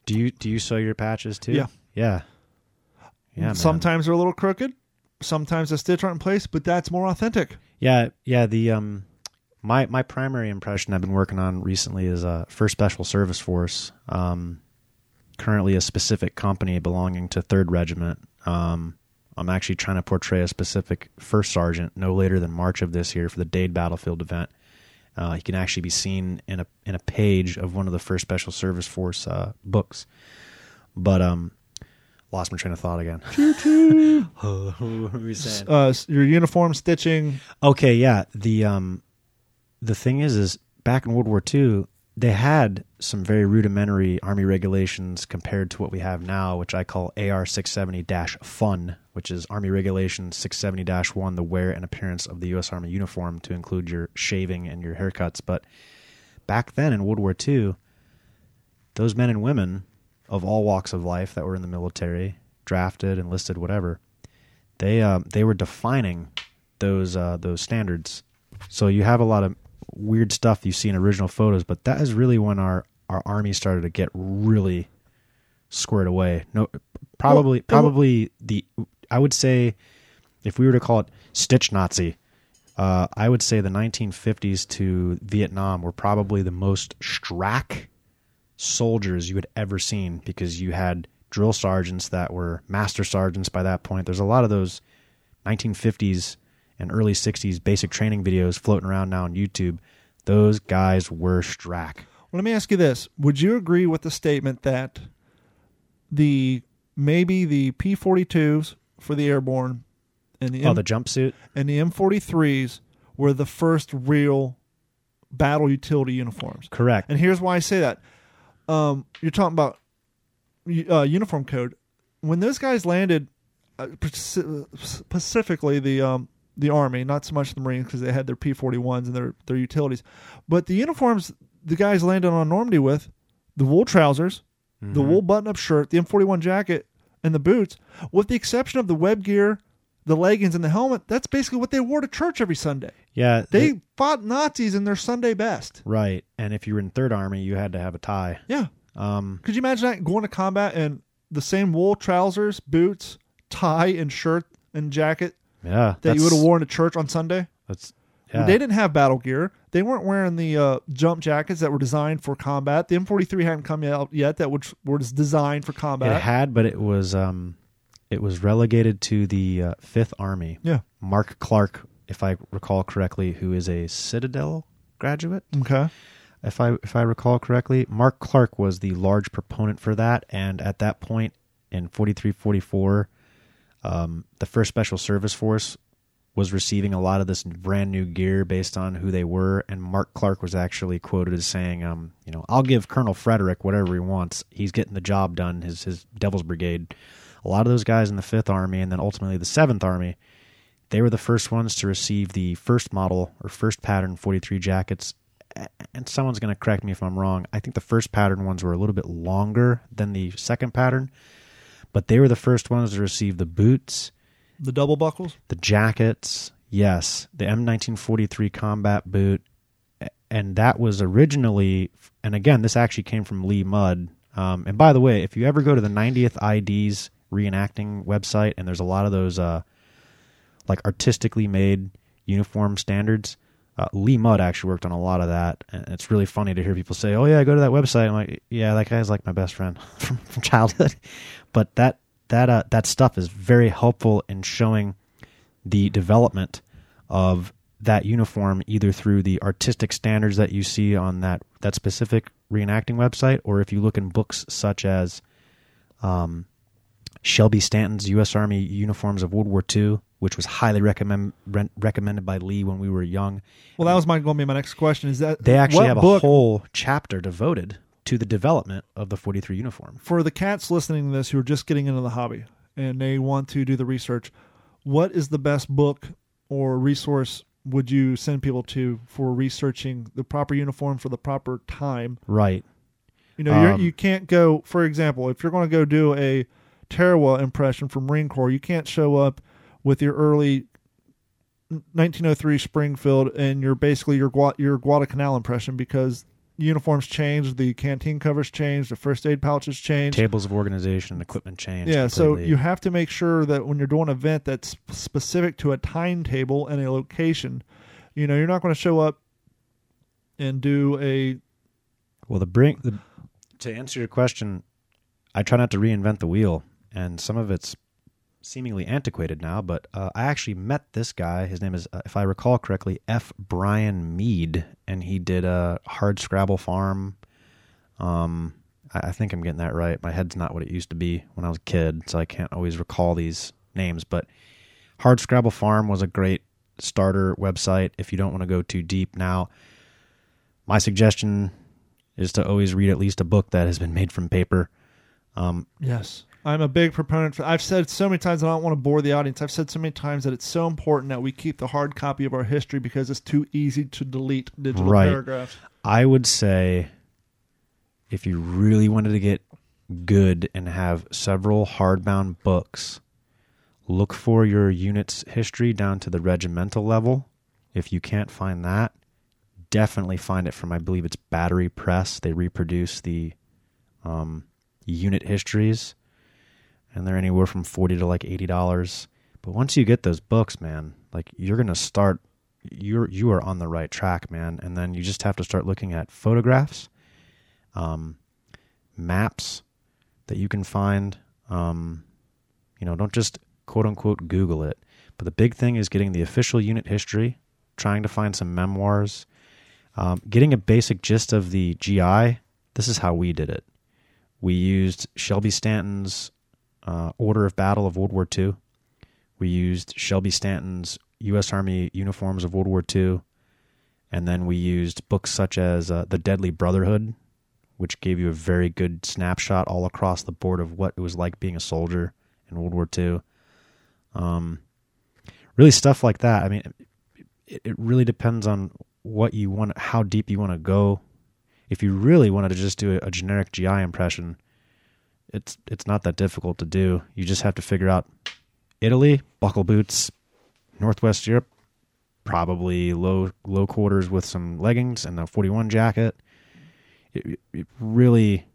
Do you do you sew your patches too? Yeah. Yeah. Yeah. man. Sometimes they're a little crooked, sometimes the stitch aren't in place, but that's more authentic. Yeah, yeah. The um, my my primary impression I've been working on recently is uh, First Special Service Force. Um, currently a specific company belonging to Third Regiment. Um, I'm actually trying to portray a specific first sergeant no later than March of this year for the Dade Battlefield event. Uh, he can actually be seen in a in a page of one of the First Special Service Force uh, books. But um, lost my train of thought again. *laughs* what were we saying? Uh, your uniform stitching, Okay, yeah. The um the thing is is back in World War II, they had some very rudimentary army regulations compared to what we have now, which I call AR 670-fun, which is Army Regulation 670-1, the wear and appearance of the US Army uniform to include your shaving and your haircuts, but back then in World War II, those men and women of all walks of life that were in the military, drafted, enlisted, whatever, they um, they were defining those uh, those standards. So you have a lot of weird stuff you see in original photos, but that is really when our our army started to get really squared away. No, probably Well, probably the I would say if we were to call it Stitch Nazi, uh, I would say the 1950s to Vietnam were probably the most strack soldiers you had ever seen because you had drill sergeants that were master sergeants by that point. There's a lot of those 1950s and early 60s basic training videos floating around now on YouTube. Those guys were strack. Well, let me ask you this: Would you agree with the statement that the maybe the P forty twos for the airborne and the, Oh, M- the jumpsuit? and the M forty threes were the first real battle utility uniforms? Correct. And here's why I say that: um, you're talking about uh, uniform code. When those guys landed, uh, specifically the um, the army, not so much the Marines because they had their P forty ones and their their utilities, but the uniforms the guys landed on Normandy with, the wool trousers, the Mm-hmm. wool button up shirt, the M forty one jacket, and the boots, with the exception of the web gear. The leggings and the helmet, that's basically what they wore to church every Sunday. Yeah. They the- fought Nazis in their Sunday best. right. And if you were in Third Army, you had to have a tie. Yeah. Um, Could you imagine that going to combat in the same wool trousers, boots, tie, and shirt and jacket yeah. that you would have worn to church on Sunday? That's yeah. They didn't have battle gear. They weren't wearing the uh, jump jackets that were designed for combat. The M43 hadn't come out yet that which was designed for combat. It had, but it was um, it was relegated to the uh, Fifth Army. yeah. Mark Clark, if I recall correctly, who is a Citadel graduate, Okay. if I if I recall correctly. Mark Clark was the large proponent for that, and at that point in forty three forty four, um, the First Special Service Force was receiving a lot of this brand new gear based on who they were, and Mark Clark was actually quoted as saying, um, "You know, I'll give Colonel Frederick whatever he wants. He's getting the job done. His his Devil's Brigade." A lot of those guys in the Fifth Army, and then ultimately the Seventh Army, they were the first ones to receive the first model or first pattern 43 jackets. And someone's going to correct me if I'm wrong. I think the first pattern ones were a little bit longer than the second pattern, but they were the first ones to receive the boots, The double buckles. the jackets, yes, the M1943 combat boot, and that was originally, and again, this actually came from Lee Mudd. Um, and by the way, if you ever go to the 90th IDs reenacting website, and there's a lot of those uh, like artistically made uniform standards. Uh, Lee Mudd actually worked on a lot of that, and it's really funny to hear people say, "Oh yeah, I go to that website." I'm like, "Yeah, that guy's like my best friend *laughs* from, from childhood," but that that uh, that stuff is very helpful in showing the development of that uniform, either through the artistic standards that you see on that that specific reenacting website, or if you look in books such as um, Shelby Stanton's U.S. Army Uniforms of World War II, which was highly recommend, re- recommended by Lee when we were young. Well, that was my going to be my next question. Is that They actually have book a whole chapter devoted to the development of the 43 uniform. for the cats listening to this who are just getting into the hobby and they want to do the research? what is the best book or resource would you send people to for researching the proper uniform for the proper time? Right. You know, you're, Um, you can't go. For example, if you're going to go do a Tarawa impression from Marine Corps, you can't show up with your early 1903 Springfield and you're basically your Gua- your Guadalcanal impression because uniforms changed, the canteen covers changed, the first aid pouches changed. Tables of organization and equipment change. Yeah, so you have to make sure that when you're doing an event that's specific to a timetable and a location, you know, you're not going to show up and do a Well, the bring the, to answer your question, I try not to reinvent the wheel, and some of it's seemingly antiquated now. But uh, I actually met this guy. His name is, uh, if I recall correctly, F. Brian Mead, and he did a hard Scrabble farm. Um, I, I think I'm getting that right. My head's not what it used to be when I was a kid, so I can't always recall these names. But Hard Scrabble Farm was a great starter website if you don't want to go too deep. Now, my suggestion is to always read at least a book that has been made from paper. Um, Yes. I'm a big proponent. For, I've said so many times, I don't want to bore the audience. I've said so many times that it's so important that we keep the hard copy of our history because it's too easy to delete digital Right. paragraphs. I would say if you really wanted to get good and have several hardbound books, look for your unit's history down to the regimental level. If you can't find that, definitely find it from I believe it's Battery Press. They reproduce the um, unit histories, and they're anywhere from forty to like eighty dollars. But once you get those books, man, like you're gonna start you're you are on the right track, man. And then you just have to start looking at photographs, um, maps that you can find. Um, you know, don't just quote unquote Google it. But the big thing is getting the official unit history, trying to find some memoirs, um, getting a basic gist of the GI. This is how we did it. We used Shelby Stanton's uh, Order of Battle of World War II. We used Shelby Stanton's U.S. Army uniforms of World War II, and then we used books such as uh, The Deadly Brotherhood, which gave you a very good snapshot all across the board of what it was like being a soldier in World War II. Um, really, stuff like that. I mean, it, it really depends on what you want, how deep you want to go. If you really wanted to just do a, a generic GI impression, it's it's not that difficult to do. You just have to figure out Italy, buckle boots, Northwest Europe, probably low low quarters with some leggings and a 41 jacket. It, it really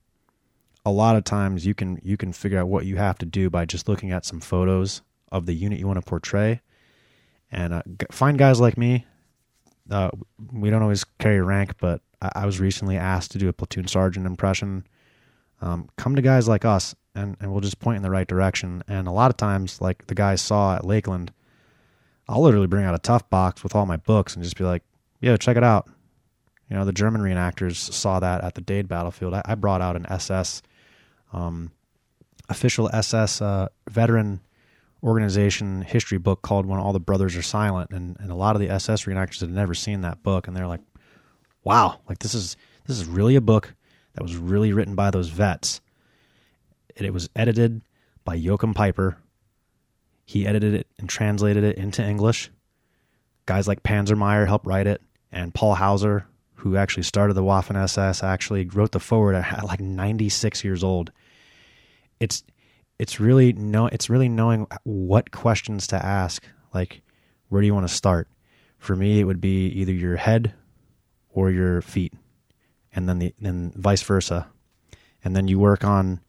a lot of times you can you can figure out what you have to do by just looking at some photos of the unit you want to portray and uh, find guys like me uh, we don't always carry rank but I, I was recently asked to do a platoon sergeant impression um, come to guys like us and, and we'll just point in the right direction and a lot of times like the guys saw at lakeland I'll literally bring out a tough box with all my books and just be like, yeah, check it out." You know, the German reenactors saw that at the Dade battlefield. I, I brought out an SS, um, official SS uh, veteran organization history book called "When All the Brothers Are Silent," and and a lot of the SS reenactors had never seen that book, and they're like, "Wow, like this is this is really a book that was really written by those vets." And it was edited by Joachim Peiper, he edited it and translated it into English. Guys like Panzermeyer helped write it, and Paul Hausser, who actually started the Waffen SS, actually wrote the forward at like 96 years old. It's it's really know it's really knowing what questions to ask. Like, where do you want to start? For me, it would be either your head or your feet, and then the then vice versa, and then you work on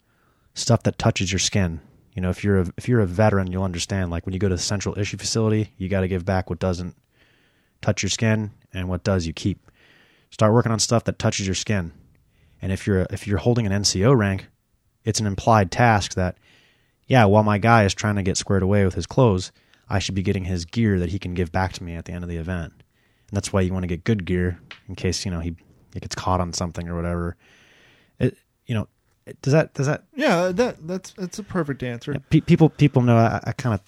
stuff that touches your skin. You know, if you're a if you're a veteran, you'll understand. Like when you go to the central issue facility, you got to give back what doesn't touch your skin, and what does you keep. Start working on stuff that touches your skin. And if you're if you're holding an NCO rank, it's an implied task that, yeah, while my guy is trying to get squared away with his clothes, I should be getting his gear that he can give back to me at the end of the event. And that's why you want to get good gear in case you know he, he gets caught on something or whatever. It you know does that does that Yeah, that that's that's a perfect answer. Pe- people people know I, I kind of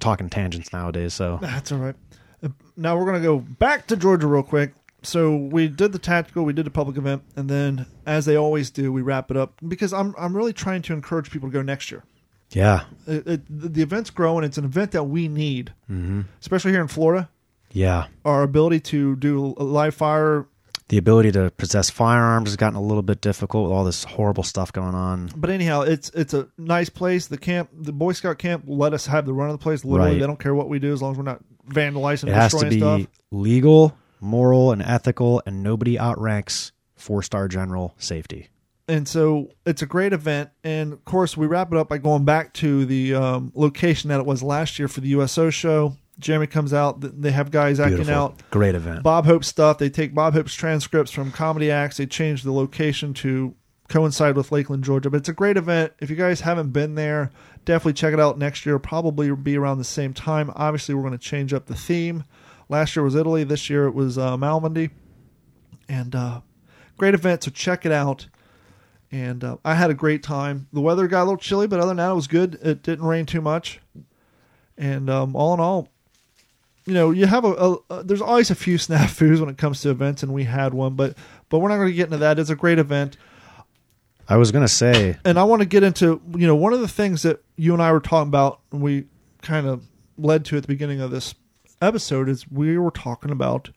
talk in tangents nowadays. So That's all right. Uh, Now we're gonna go back to Georgia real quick. So we did the tactical, we did the public event, and then as they always do, we wrap it up because I'm I'm really trying to encourage people to go next year. Yeah. It, it, the event's growing. It's an event that we need, hmm especially here in Florida. Yeah. Our ability to do live fire, The ability to possess firearms has gotten a little bit difficult with all this horrible stuff going on. but anyhow, it's it's a nice place. The camp, the Boy Scout camp, let us have the run of the place. Literally, Right. they don't care what we do as long as we're not vandalizing, It and has to destroying be stuff. legal, moral, and ethical, and nobody outranks four star general safety. and so it's a great event. And of course, we wrap it up by going back to the um, location that it was last year for the USO show. Jeremy comes out. They have guys acting Beautiful. out Great event. Bob Hope stuff. They take Bob Hope's transcripts from comedy acts. They change the location to coincide with Lakeland, Georgia. But it's a great event. If you guys haven't been there, definitely check it out next year. Probably be around the same time. Obviously, we're going to change up the theme. Last year was Italy. This year it was uh, Malmedy. And uh, great event. So check it out. And uh, I had a great time. The weather got a little chilly, but other than that, it was good. It didn't rain too much. And um, all in all, you know, you have a, a, a there's always a few *laughs* snafus when it comes to events, and we had one, but but we're not going to get into that. It's a great event, I was gonna say, and I want to get into you know one of the things that you and I were talking about, and we kind of led to at the beginning of this episode is we were talking about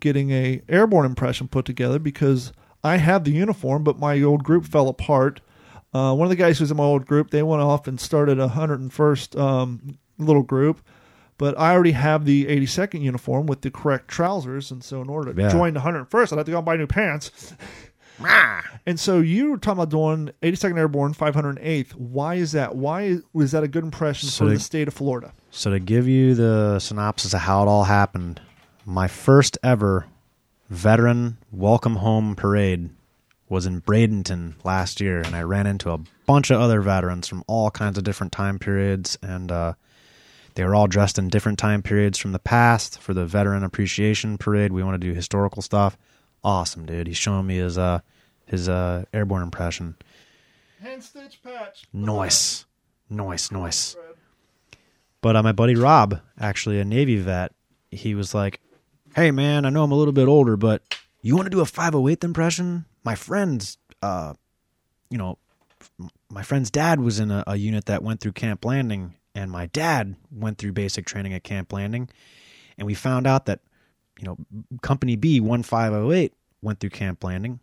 getting a airborne impression put together because I had the uniform, but my old group fell apart. Uh, one of the guys who was in my old group, they went off and started a 101st um, little group, but I already have the 82nd uniform with the correct trousers, and so in order to Yeah. join the 101st, I'd have to go and buy new pants. and so you were talking about doing 82nd Airborne 508th. Why is that? Why was that a good impression So for they- the state of Florida? so to give you the synopsis of how it all happened, my first ever veteran welcome home parade was in Bradenton last year, and I ran into a bunch of other veterans from all kinds of different time periods, and uh, they were all dressed in different time periods from the past for the veteran appreciation parade. We want to do historical stuff. Awesome, dude. He's showing me his uh his uh airborne impression. Hand stitch patch. Nice, nice, nice. But uh, my buddy Rob, actually a Navy vet, he was like, "Hey man, I know I'm a little bit older, but you want to do a 508th impression? My friend's, uh, you know, my friend's dad was in a, a unit that went through Camp Blanding, and my dad went through basic training at Camp Blanding, and we found out that, you know, Company B 1508 went through Camp Blanding."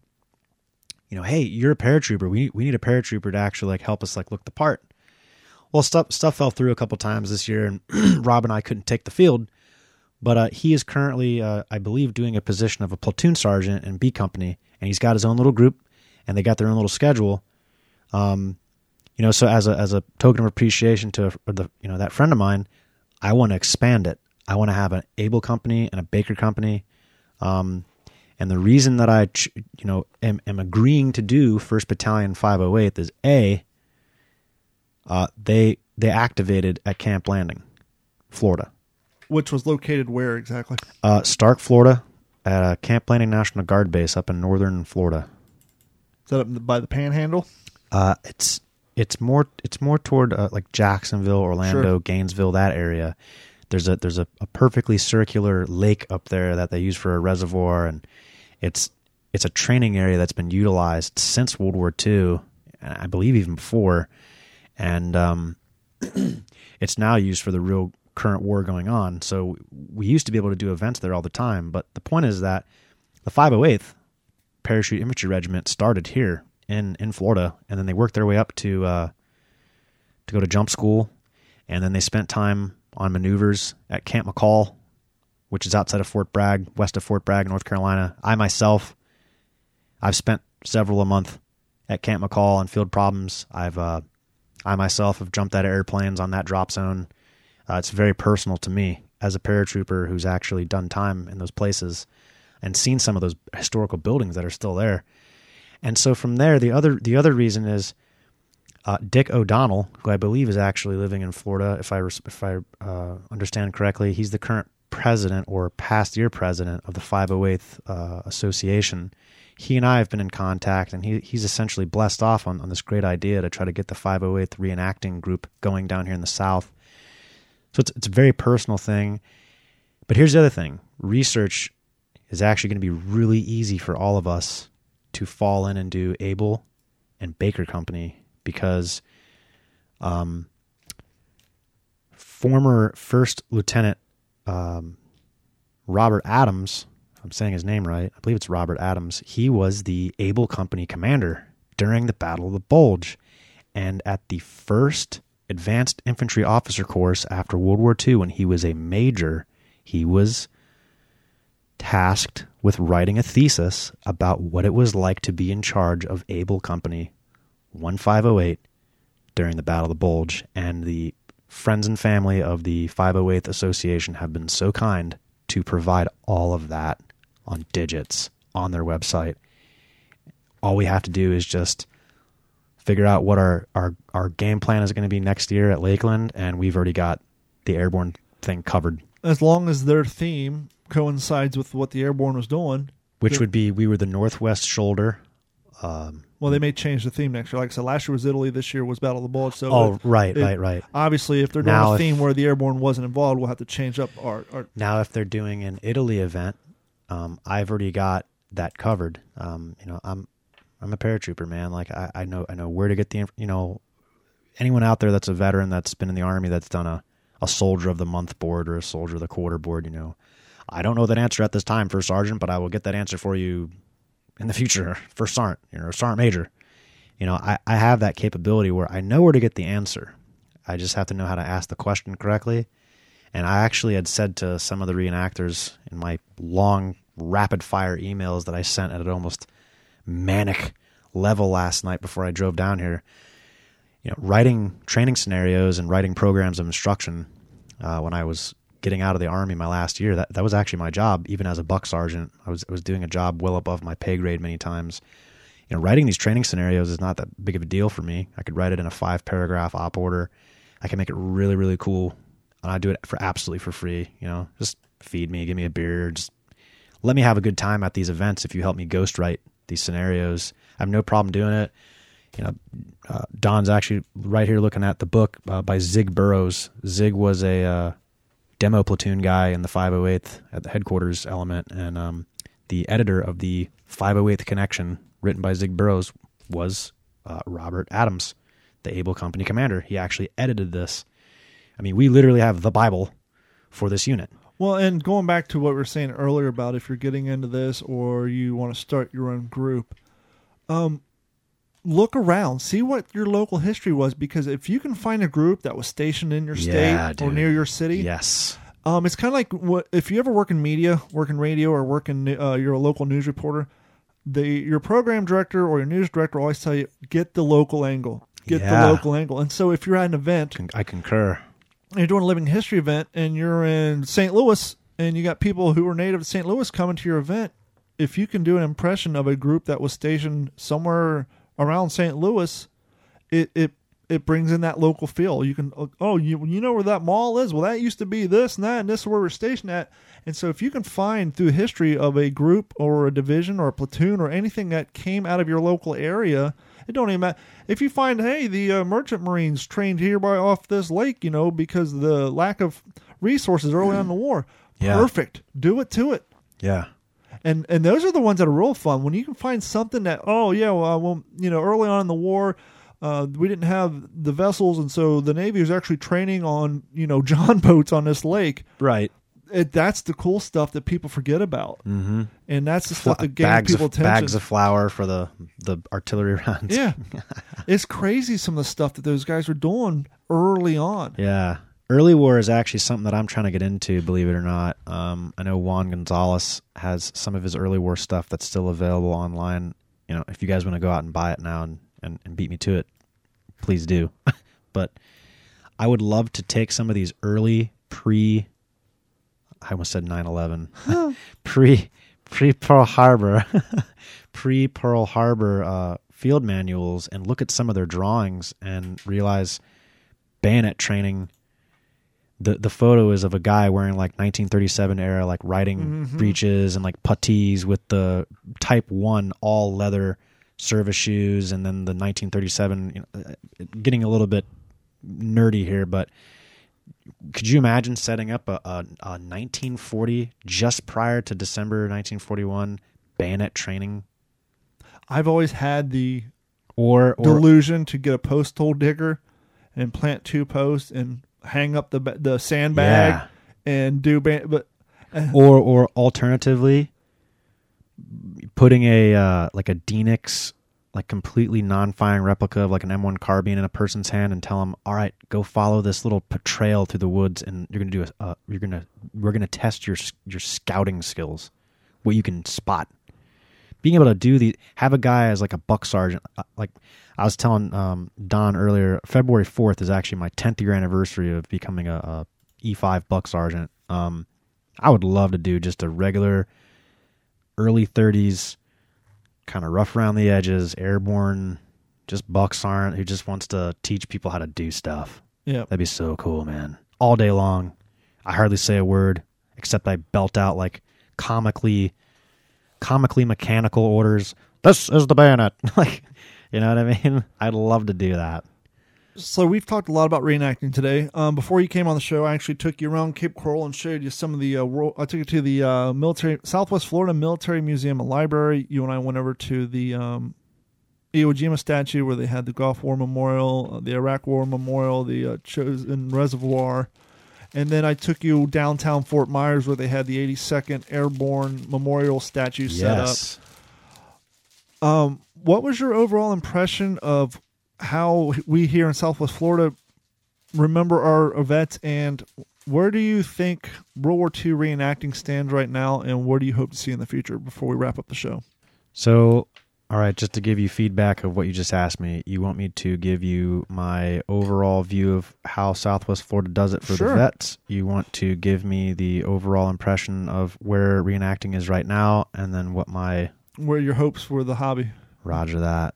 You know, hey, you're a paratrooper. We we need a paratrooper to actually like help us like look the part. Well, stuff stuff fell through a couple times this year, and *clears throat* Rob and I couldn't take the field. But uh, he is currently, uh, I believe, doing a position of a platoon sergeant in B Company, and he's got his own little group, and they got their own little schedule. Um, you know, so as a as a token of appreciation to the you know that friend of mine, I want to expand it. I want to have an Able company and a Baker company. Um, and the reason that I, ch- you know, am, am agreeing to do First Battalion 508 is a, uh, they they activated at Camp Blanding, Florida, Which was located where exactly? uh, Starke, Florida, at a Camp Blanding National Guard base up in northern Florida. Is that up by the Panhandle? Uh, it's it's more it's more toward uh, like Jacksonville, Orlando, Sure. Gainesville, that area. There's a there's a, a perfectly circular lake up there that they use for a reservoir, and it's it's a training area that's been utilized since World War II, and I believe even before, and um, *clears throat* it's now used for the real current war going on. So we used to be able to do events there all the time, but the point is that the 508th Parachute Infantry Regiment started here in in Florida, and then they worked their way up to uh, to go to jump school, and then they spent time on maneuvers at Camp Mackall, which is outside of Fort Bragg, west of Fort Bragg, North Carolina. I myself, I've spent several a month at Camp Mackall on field problems. I've uh, I myself have jumped out of airplanes on that drop zone. Uh, it's very personal to me as a paratrooper who's actually done time in those places and seen some of those historical buildings that are still there. And so from there, the other the other reason is uh, Dick O'Donnell, who I believe is actually living in Florida, if I if I uh, understand correctly, he's the current president or past year president of the 508th uh, Association. He and I have been in contact, and he he's essentially blessed off on, on this great idea to try to get the 508th reenacting group going down here in the South. So it's it's a very personal thing. But here's the other thing: research is actually going to be really easy for all of us to fall in and do Able and Baker Company because Um, former First Lieutenant um, Robert Adams, I'm saying his name right, I believe it's Robert Adams, he was the Able Company commander during the Battle of the Bulge. And at the first advanced infantry officer course after World War II, when he was a major, he was tasked with writing a thesis about what it was like to be in charge of Able Company 1508 during the Battle of the Bulge. And the friends and family of the 508th Association have been so kind to provide all of that on digits on their website. All we have to do is just figure out what our, our, our game plan is going to be next year at Lakeland, and we've already got the airborne thing covered. As long as their theme coincides with what the airborne was doing. Which would be we were the northwest shoulder. Um, Well, they may change the theme next year. Like I said, last year was Italy. This year was Battle of the Bulge. So oh, right, right, right. obviously, if they're doing Now a if- theme where the airborne wasn't involved, we'll have to change up our. our Now, if they're doing an Italy event, um, I've already got that covered. Um, you know, I'm I'm a paratrooper, man. Like I, I know I know where to get the you know anyone out there that's a veteran that's been in the army that's done a a soldier of the month board or a soldier of the quarter board. You know, I don't know that answer at this time, first sergeant, but I will get that answer for you in the future, *laughs* first sergeant, you know, sergeant major. You know, I, I have that capability where I know where to get the answer. I just have to know how to ask the question correctly. And I actually had said to some of the reenactors in my long, rapid fire emails that I sent at an almost manic level last night before I drove down here, you know, writing training scenarios and writing programs of instruction uh, when I was getting out of the army my last year. That that was actually my job, even as a buck sergeant. I was I was doing a job well above my pay grade many times. You know, writing these training scenarios is not that big of a deal for me. I could write it in a five paragraph op order. I can make it really really cool, and I do it for absolutely for free. You know, just feed me, give me a beer, just let me have a good time at these events. If you help me ghostwrite these scenarios, I have no problem doing it. You know, uh, Don's actually right here looking at the book uh, by Zig Boroughs. Zig was a uh, demo platoon guy in the 508th at the headquarters element, and um, the editor of the 508th Connection, written by Zig Boroughs, was uh, Robert Adams, the Able Company commander. He actually edited this. I mean, we literally have the Bible for this unit. Well, and going back to what we were saying earlier about if you're getting into this or you want to start your own group, um, look around, see what your local history was, because if you can find a group that was stationed in your Yeah, state or near your city, Yes. um, it's kind of like what if you ever work in media, work in radio, or work in uh, you're a local news reporter. The your program director or your news director always tell you get the local angle, get Yeah. the local angle. And so if you're at an event, I concur. you're doing a living history event and you're in St. Louis and you got people who are native to St. Louis coming to your event, if you can do an impression of a group that was stationed somewhere around St. Louis, it it it brings in that local feel. You can oh you you know where that mall is? Well, that used to be this and that, and this is where we're stationed at. And so if you can find through history of a group or a division or a platoon or anything that came out of your local area, it don't even matter. If you find hey the uh, merchant marines trained here by off this lake, you know because of the lack of resources early on in the war, Yeah. perfect. Do it to it Yeah. And and those are the ones that are real fun when you can find something that oh yeah well, well you know early on in the war uh, we didn't have the vessels and so the navy was actually training on you know *laughs* john boats on this lake Right. it, that's the cool stuff that people forget about Mm-hmm. and that's the stuff that gains bags people of attention bags of flour for the the artillery *laughs* rounds. yeah *laughs* it's crazy some of the stuff that those guys were doing early on Yeah. Early war is actually something that I'm trying to get into, believe it or not. Um, I know Juan Gonzalez has some of his early war stuff that's still available online. You know, if you guys want to go out and buy it now and, and, and beat me to it, please do. *laughs* but I would love to take some of these early pre I almost said 9/11. *laughs* pre pre Pearl Harbor *laughs* pre Pearl Harbor uh, field manuals and look at some of their drawings and realize bayonet training the the photo is of a guy wearing like 1937 era like riding Mhm. breeches and like puttees with the type 1 all leather service shoes and then the 1937 you know, uh, getting a little bit nerdy here but could you imagine setting up a, a, a 1940 just prior to December 1941 bayonet training i've always had the or or delusion to get a post hole digger and plant two posts and hang up the the sandbag Yeah. and do ba- but or or alternatively putting a uh, like a Denix like completely non-firing replica of like an M1 carbine in a person's hand and tell them, "All right, go follow this little trail through the woods and you're going to do a uh, you're going to we're going to test your your scouting skills, what you can spot." Being able to do the have a guy as like a buck sergeant uh, like I was telling um, Don earlier, February 4th is actually my 10th year anniversary of becoming a, a E5 buck sergeant. Um, I would love to do just a regular early 30s, kind of rough around the edges, airborne, just buck sergeant who just wants to teach people how to do stuff. yeah. That'd be so cool, man. All day long. I hardly say a word except I belt out like comically comically mechanical orders. This is the bayonet. *laughs* like, you know what I mean? I'd love to do that. So we've talked a lot about reenacting today. Um, before you came on the show, I actually took you around Cape Coral and showed you some of the. Uh, world, I took you to the uh, military Southwest Florida Military Museum and Library. You and I went over to the um, Iwo Jima statue where they had the Gulf War Memorial, uh, the Iraq War Memorial, the uh, Chosin Reservoir, and then I took you downtown Fort Myers where they had the 82nd Airborne Memorial statue set up. yes. Um, what was your overall impression of how we here in Southwest Florida remember our vets, and where do you think World War II reenacting stands right now, and what do you hope to see in the future? Before we wrap up the show, So, all right, just to give you feedback of what you just asked me, you want me to give you my overall view of how Southwest Florida does it for Sure. the vets. You want to give me the overall impression of where reenacting is right now, and then what my where are your hopes for the hobby? Roger that.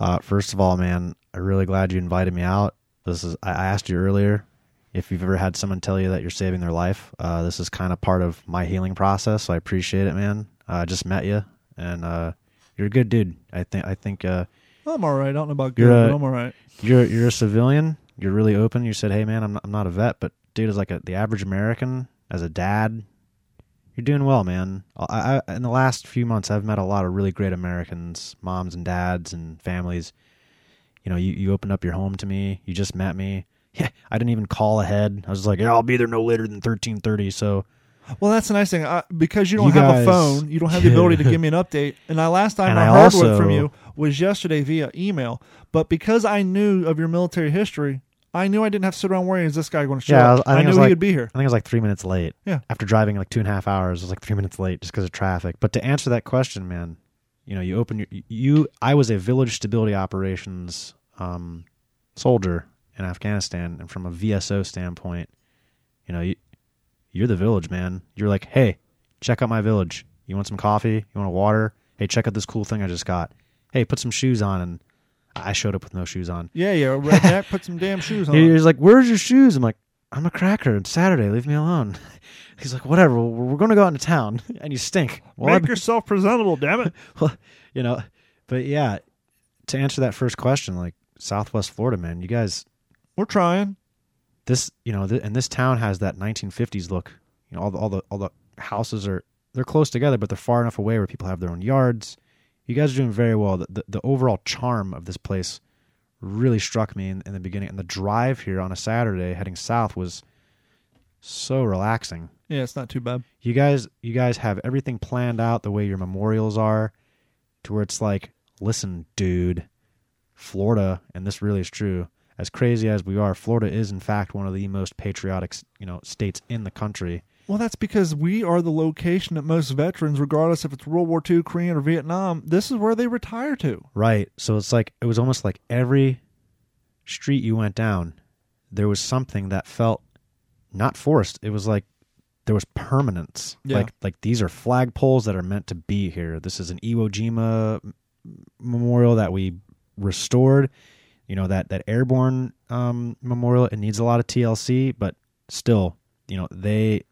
Uh, first of all, man, I'm really glad you invited me out. This is I I asked you earlier if you've ever had someone tell you that you're saving their life. Uh, this is kind of part of my healing process, so I appreciate it, man. Uh, I just met you, and uh, you're a good dude. I think I think uh, I'm all right. I don't know about good, a- but I'm all right. you're you're a civilian. You're really open. You said, "Hey, man, I'm not, I'm not a vet, but dude, as like a, the average American, as a dad, you're doing well, man." I, I in the last few months, I've met a lot of really great Americans, moms and dads and families. You know, you you opened up your home to me. You just met me. *laughs* Yeah, I didn't even call ahead. I was just like, "Yeah, I'll be there no later than 13:30." So Well, that's the nice thing. I, because you don't You have guys- a phone, you don't have the ability to give me an update. *laughs* And I last time And I, I heard also- from you was yesterday via email. But because I knew of your military history, I knew I didn't have to sit around worrying, is this guy going to show Yeah, I up? I I, think it knew was he like- would be here. I think it was like three minutes late. Yeah. After driving like two and a half hours, it was like three minutes late just because of traffic. But to answer that question, man, you know, you open your you. I was a village stability operations um, soldier in Afghanistan, and from a VSO standpoint, you know, you, you're the village man. You're like, hey, check out my village. You want some coffee? You want a water? Hey, check out this cool thing I just got. Hey, put some shoes on, and I showed up with no shoes on. Yeah, yeah. Redneck, *laughs* put some damn shoes on. He's like, "Where's your shoes?" I'm like, "I'm a cracker. It's Saturday. Leave me alone." *laughs* He's like, "Whatever. We're, going to go out into town, *laughs* and you stink." Well, Make I've- yourself presentable, damn it. well, you know, but yeah, to answer that first question, like Southwest Florida, man, you guys, We're trying. This, you know, th- and this town has that 1950s look. You know, all the all the all the houses are they're close together, but they're far enough away where people have their own yards. You guys are doing very well. The the, the overall charm of this place really struck me in, in the beginning, and the drive here on a Saturday heading south was so relaxing. Yeah, it's not too bad. you guys you guys have everything planned out the way your memorials are to where it's like listen dude florida and this really is true as crazy as we are florida is in fact one of the most patriotic you know states in the country. Well, that's because we are the location that most veterans, regardless if it's World War II, Korean, or Vietnam, this is where they retire to. right. So it's like it was almost like every street you went down there was something that felt not forced. It was like there was permanence. Yeah. like like these are flagpoles that are meant to be here. This is an iwo jima memorial that we restored you know that that airborne um, memorial it needs a lot of tlc but still you know they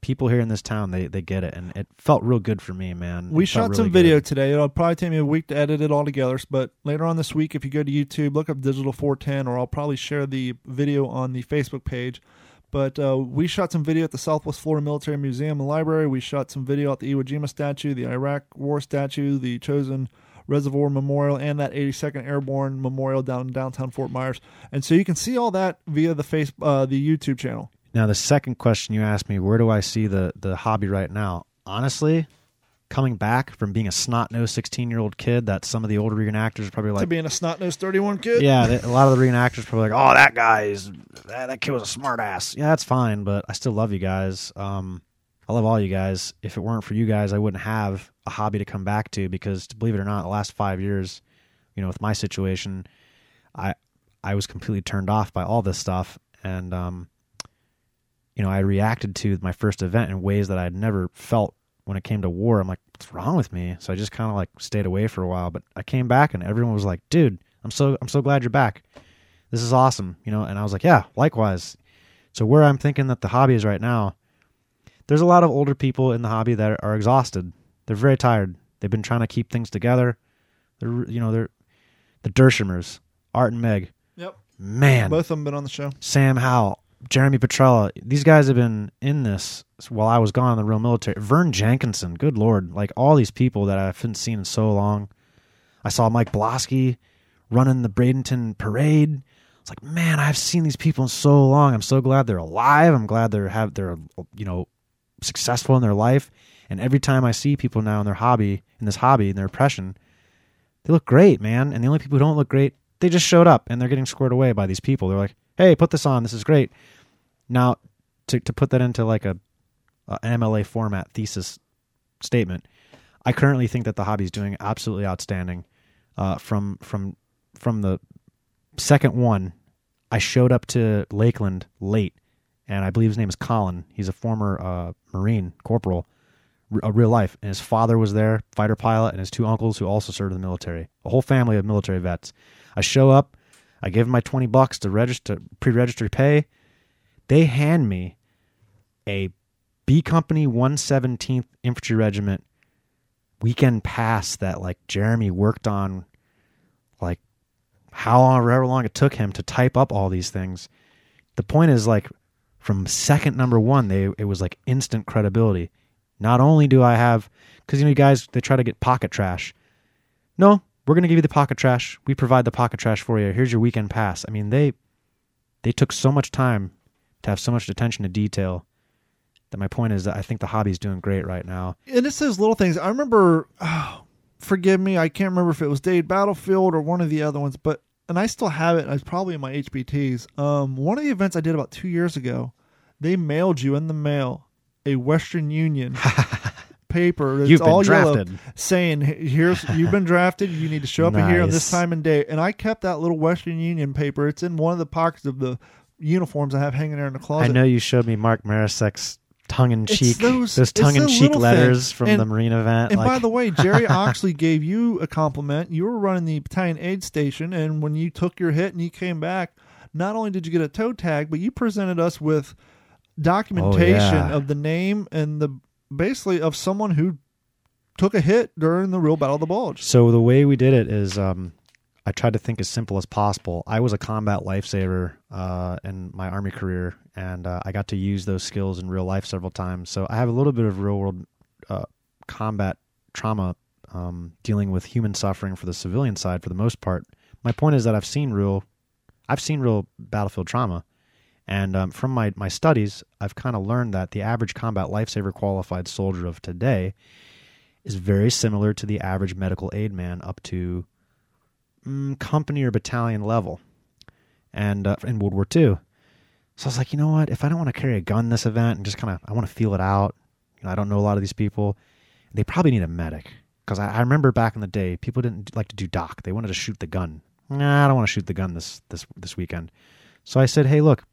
people here in this town they they get it and it felt real good for me man We shot some video good. today. It'll probably take me a week to edit it all together. But later on this week, if you go to YouTube, look up Digital 410, or I'll probably share the video on the Facebook page. But uh, we shot some video at the Southwest Florida Military Museum and Library. We shot some video at the Iwo Jima statue, the Iraq War statue, the Chosin Reservoir Memorial and that 82nd Airborne Memorial down in downtown Fort Myers. And so you can see all that via the face uh, the YouTube channel. Now, the second question you asked me, where do I see the the hobby right now? Honestly, coming back from being a snot nosed 16 year old kid that some of the older reenactors are probably like to being a snot nosed 31 kid. yeah, they, a lot of the reenactors probably like, oh, that guy's that, that kid was a smart ass. Yeah, that's fine, but I still love you guys. Um, I love all you guys. If it weren't for you guys, I wouldn't have a hobby to come back to because, believe it or not, the last five years, you know, with my situation, I I was completely turned off by all this stuff, and um, you know, I reacted to my first event in ways that I had never felt when it came to war. I'm like, what's wrong with me? So I just kind of like stayed away for a while, but I came back and everyone was like, dude, I'm so I'm so glad you're back. This is awesome, you know. And I was like, yeah, likewise. So where I'm thinking that the hobby is right now, there's a lot of older people in the hobby that are exhausted. They're very tired. They've been trying to keep things together. They're you know they're the Dershimers, Art and Meg. Yep. Man, Both of them been on the show. Sam Howell, Jeremy Petrella. These guys have been in this while I was gone in the real military. Vern Jenkinson, good lord, like all these people that I haven't seen in so long. I saw Mike Blosky running the Bradenton parade. It's like, man, I've seen these people in so long. I'm so glad they're alive. I'm glad they're have they're you know successful in their life. And every time I see people now in their hobby, in this hobby, in their oppression, they look great, man. And the only people who don't look great, they just showed up and they're getting squared away by these people. They're like, hey, put this on. This is great. Now, to to put that into like a, an MLA format thesis statement, I currently think that the hobby is doing absolutely outstanding. Uh, from from from the second one, I showed up to Lakeland late, and I believe his name is Colin. He's a former uh, Marine corporal, a real life, and his father was there, fighter pilot, and his two uncles who also served in the military. A whole family of military vets. I show up, I give them my twenty bucks to register pre-register pay. They hand me a B Company 117th Infantry Regiment weekend pass that like Jeremy worked on like how long however long it took him to type up all these things. The point is like from second number one, they it was like instant credibility. Not only do I have because you know guys they try to get pocket trash. No, we're gonna give you the pocket trash. We provide the pocket trash for you. Here's your weekend pass. I mean they they took so much time to have so much attention to detail that my point is that I think the hobby's doing great right now. And it's those little things. I remember, oh, forgive me, I can't remember if it was Dade Battlefield or one of the other ones, but and I still have it. It's probably in my HBTs. Um, one of the events I did about two years ago, they mailed you in the mail a Western Union *laughs* paper. Been all drafted. yellow, saying, "Here's you've been drafted. You need to show up in here on this time and day." And I kept that little Western Union paper. It's in one of the pockets of the uniforms I have hanging there in the closet. I know you showed me Mark Marisek's tongue in cheek, those- those tongue in cheek letters things. from And- the Marine event. And like, by the way, Jerry Oxley gave you a compliment. You were running the battalion aid station, and when you took your hit and you came back, not only did you get a toe tag, but you presented us with documentation Oh, yeah. of the name and the basically of someone who took a hit during the real Battle of the Bulge. So the way we did it is, um, I tried to think as simple as possible. I was a combat lifesaver uh, in my army career, and uh, I got to use those skills in real life several times. So I have a little bit of real world uh, combat trauma, um, dealing with human suffering for the civilian side for the most part. My point is that I've seen real, I've seen real battlefield trauma, and um, from my my studies, I've kind of learned that the average combat lifesaver qualified soldier of today is very similar to the average medical aid man up to mm, company or battalion level, and uh, in World War II. So I was like, you know what? If I don't want to carry a gun this event and just kind of, I want to feel it out. You know, I don't know a lot of these people. They probably need a medic because I, I remember back in the day, people didn't like to do doc. They wanted to shoot the gun. Nah, I don't want to shoot the gun this this this weekend. So I said, hey, look,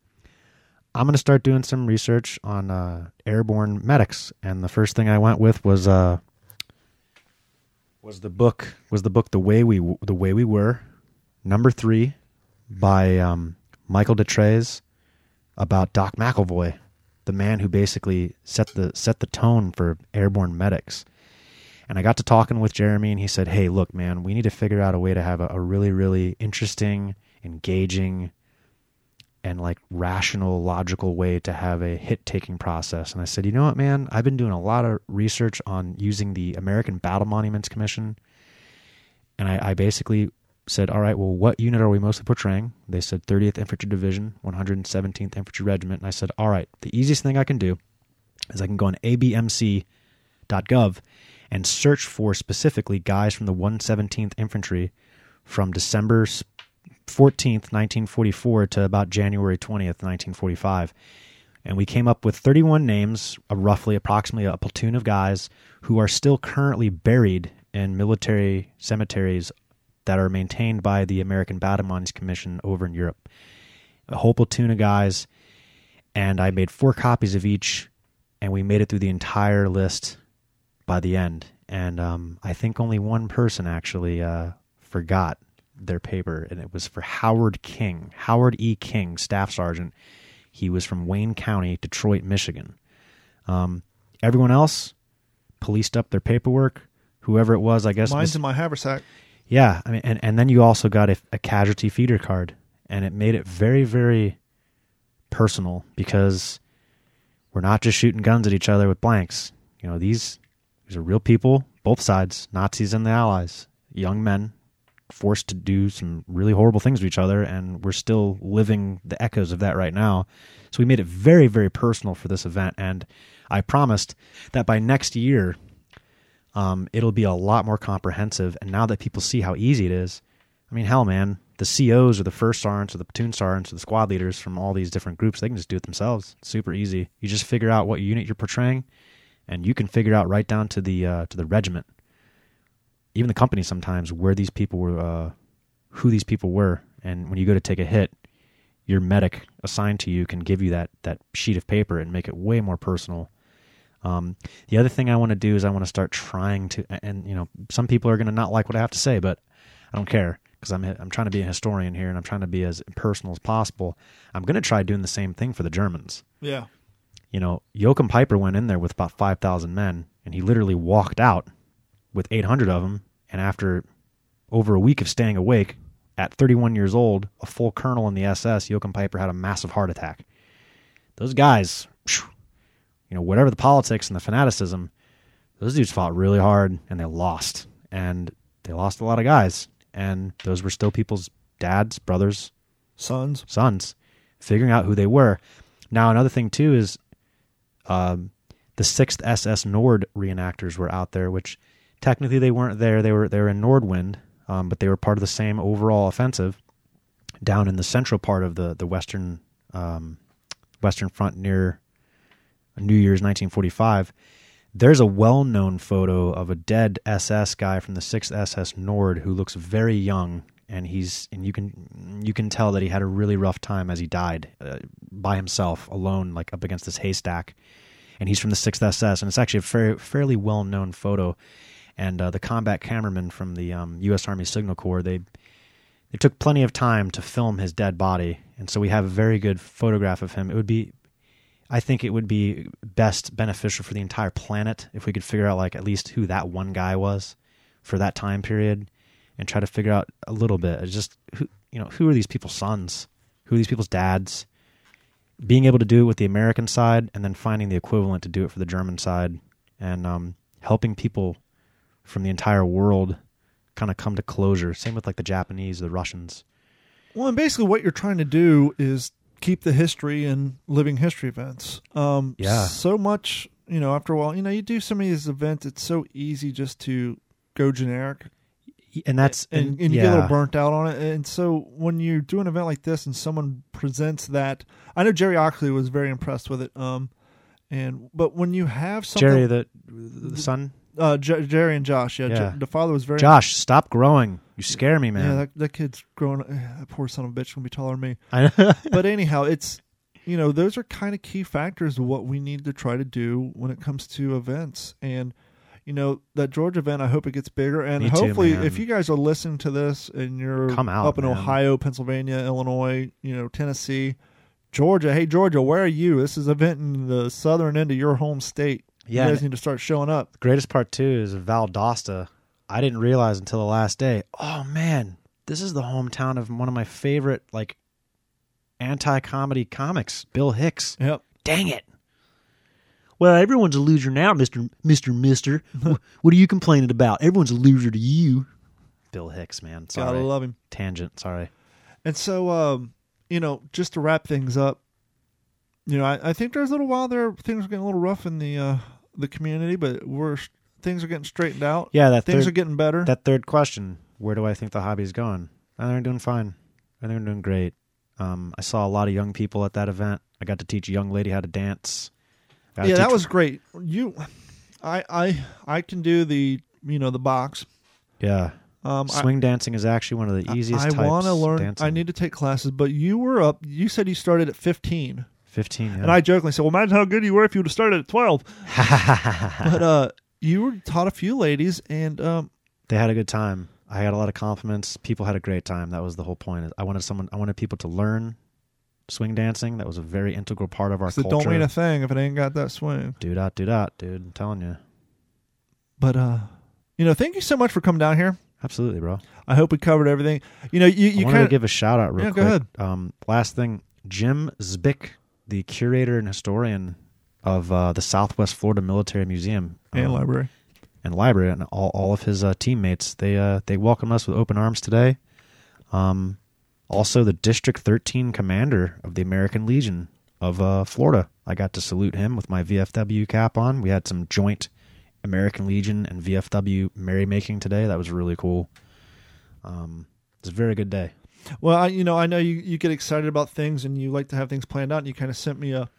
I'm going to start doing some research on uh, airborne medics, and the first thing I went with was uh, was the book was the book the way we the way we were, number three, by um, Michael Detrez, about Doc McIlvoy, the man who basically set the set the tone for airborne medics. And I got to talking with Jeremy, and he said, "Hey, look, man, we need to figure out a way to have a, a really, really interesting, engaging, and like rational, logical way to have a hit taking process. And I said, you know what, man? I've been doing a lot of research on using the American Battle Monuments Commission. and I, I basically said, "All right, well, what unit are we mostly portraying?" They said 30th Infantry Division, 117th Infantry Regiment, and I said, "All right, the easiest thing I can do is I can go on abmc.gov and search for specifically guys from the 117th Infantry from December 14th, 1944 to about January 20th, 1945." And we came up with 31 names, uh, roughly approximately a platoon of guys who are still currently buried in military cemeteries that are maintained by the American Battle Commission over in Europe. A whole platoon of guys, and I made four copies of each, and we made it through the entire list by the end. And um, I think only one person actually uh, forgot their paper, and it was for Howard King, Howard E. King, Staff Sergeant. He was from Wayne County, Detroit, Michigan. Um, everyone else policed up their paperwork. Whoever it was, I guess. Mine's mis- in my haversack. yeah, I mean, and, and then you also got a, a casualty feeder card, and it made it very, very personal because we're not just shooting guns at each other with blanks. You know, these these are real people, both sides, Nazis and the Allies, young men forced to do some really horrible things to each other, and we're still living the echoes of that right now. So we made it very, very personal for this event, and I promised that by next year um, it'll be a lot more comprehensive. And now that people see how easy it is, I mean, hell, man, the COs or the first sergeants or the platoon sergeants or the squad leaders from all these different groups, they can just do it themselves. It's super easy. You just figure out what unit you're portraying, and you can figure out right down to the uh, to the regiment, even the company sometimes where these people were, uh, who these people were, and when you go to take a hit, your medic assigned to you can give you that that sheet of paper and make it way more personal. Um, the other thing I want to do is I want to start trying to, and you know, some people are going to not like what I have to say, but I don't care because I'm I'm trying to be a historian here and I'm trying to be as personal as possible. I'm going to try doing the same thing for the Germans. Yeah. You know, Joachim Peiper went in there with about five thousand men, and he literally walked out with eight hundred of them. And after over a week of staying awake, at 31 years old, a full colonel in the SS, Joachim Peiper had a massive heart attack. Those guys, you know, whatever the politics and the fanaticism, those dudes fought really hard and they lost. And they lost a lot of guys. And those were still people's dads, brothers, Sons. sons, figuring out who they were. Now, another thing too is um, the Sixth SS Nord reenactors were out there, which technically they weren't there. They were they were in Nordwind, um, but they were part of the same overall offensive down in the central part of the the western um, western front near New Year's 1945. There's a well-known photo of a dead SS guy from the 6th SS Nord who looks very young and he's and you can you can tell that he had a really rough time as he died uh, by himself alone like up against this haystack and he's from the 6th SS and it's actually a fair, fairly well-known photo and uh, the combat cameraman from the um, U.S. Army Signal Corps they they took plenty of time to film his dead body. And so we have a very good photograph of him. It would be I think it would be best beneficial for the entire planet if we could figure out like at least who that one guy was for that time period and try to figure out a little bit. Just who you know who are these people's sons? Who are these people's dads? Being able to do it with the American side and then finding the equivalent to do it for the German side and um, helping people from the entire world kind of come to closure same with like the Japanese the Russians Well, and basically, what you're trying to do is keep the history and living history events. Um, Yeah. So much, you know, after a while, you know, you do some of these events, it's so easy just to go generic and that's and, and you get a little burnt out on it. And so when you do an event like this and someone presents that, I know Jerry Oxley was very impressed with it. Um, and but when you have something, Jerry the the son uh, J- Jerry and Josh, yeah, J- the father was very Josh, stop growing. You scare me, man. Yeah, that, that kid's growing. That poor son of a bitch gonna be taller than me. I *laughs* but anyhow, it's you know those are kind of key factors of what we need to try to do when it comes to events and you know that Georgia event. I hope it gets bigger and Me too, hopefully, man. if you guys are listening to this and you're Come out, up in man. Ohio, Pennsylvania, Illinois, you know Tennessee, Georgia. Hey Georgia, where are you? This is an event in the southern end of your home state. Yeah, you guys need to start showing up. the greatest part too is Valdosta. I didn't realize until the last day. Oh man, this is the hometown of one of my favorite like anti-comedy comics, Bill Hicks. Yep. Dang it. Well, everyone's a loser now, Mister Mister Mister. *laughs* What are you complaining about? Everyone's a loser to you. Bill Hicks, man. Sorry. Gotta love him. Tangent. Sorry. And so, um, you know, just to wrap things up, you know, I, I think there's a little while there things were getting a little rough in the uh, the community, but we're things are getting straightened out. Yeah, that things third, are getting better. that third question. Where do I think the hobby's going? I think they're doing fine. I think they're doing great. Um, I saw a lot of young people at that event. I got to teach a young lady how to dance. Got to yeah, that was great. You, I, I, I can do the you know the box. yeah. Um, I- Swing dancing is actually one of the easiest. I, types want to learn. Dancing. I need to take classes, but you were up. You said you started at 15. Yeah. and I jokingly said, "Well, imagine how good you were if you would have started at 12." *laughs* but uh, you were taught a few ladies, and um, they had a good time. I had a lot of compliments. People had a great time. That was the whole point. I wanted someone. I wanted people to learn swing dancing. That was a very integral part of our so it culture. don't mean a thing if it ain't got that swing. do dot do dot, dude. I'm telling you. But uh, you know, thank you so much for coming down here. Absolutely, bro. I hope we covered everything. You know, you you kind to give a shout out real Yeah, go quick. ahead. Um, last thing, Jim Zbick, the curator and historian of uh, the Southwest Florida Military Museum and um, library. and library, and all, all of his uh, teammates, they uh, they welcomed us with open arms today. Um, also, the District 13 commander of the American Legion of uh, Florida, I got to salute him with my VFW cap on. We had some joint American Legion and VFW merrymaking today. That was really cool. Um, it's a very good day. Well, I, you know, I know you, you get excited about things and you like to have things planned out. And you kind of sent me a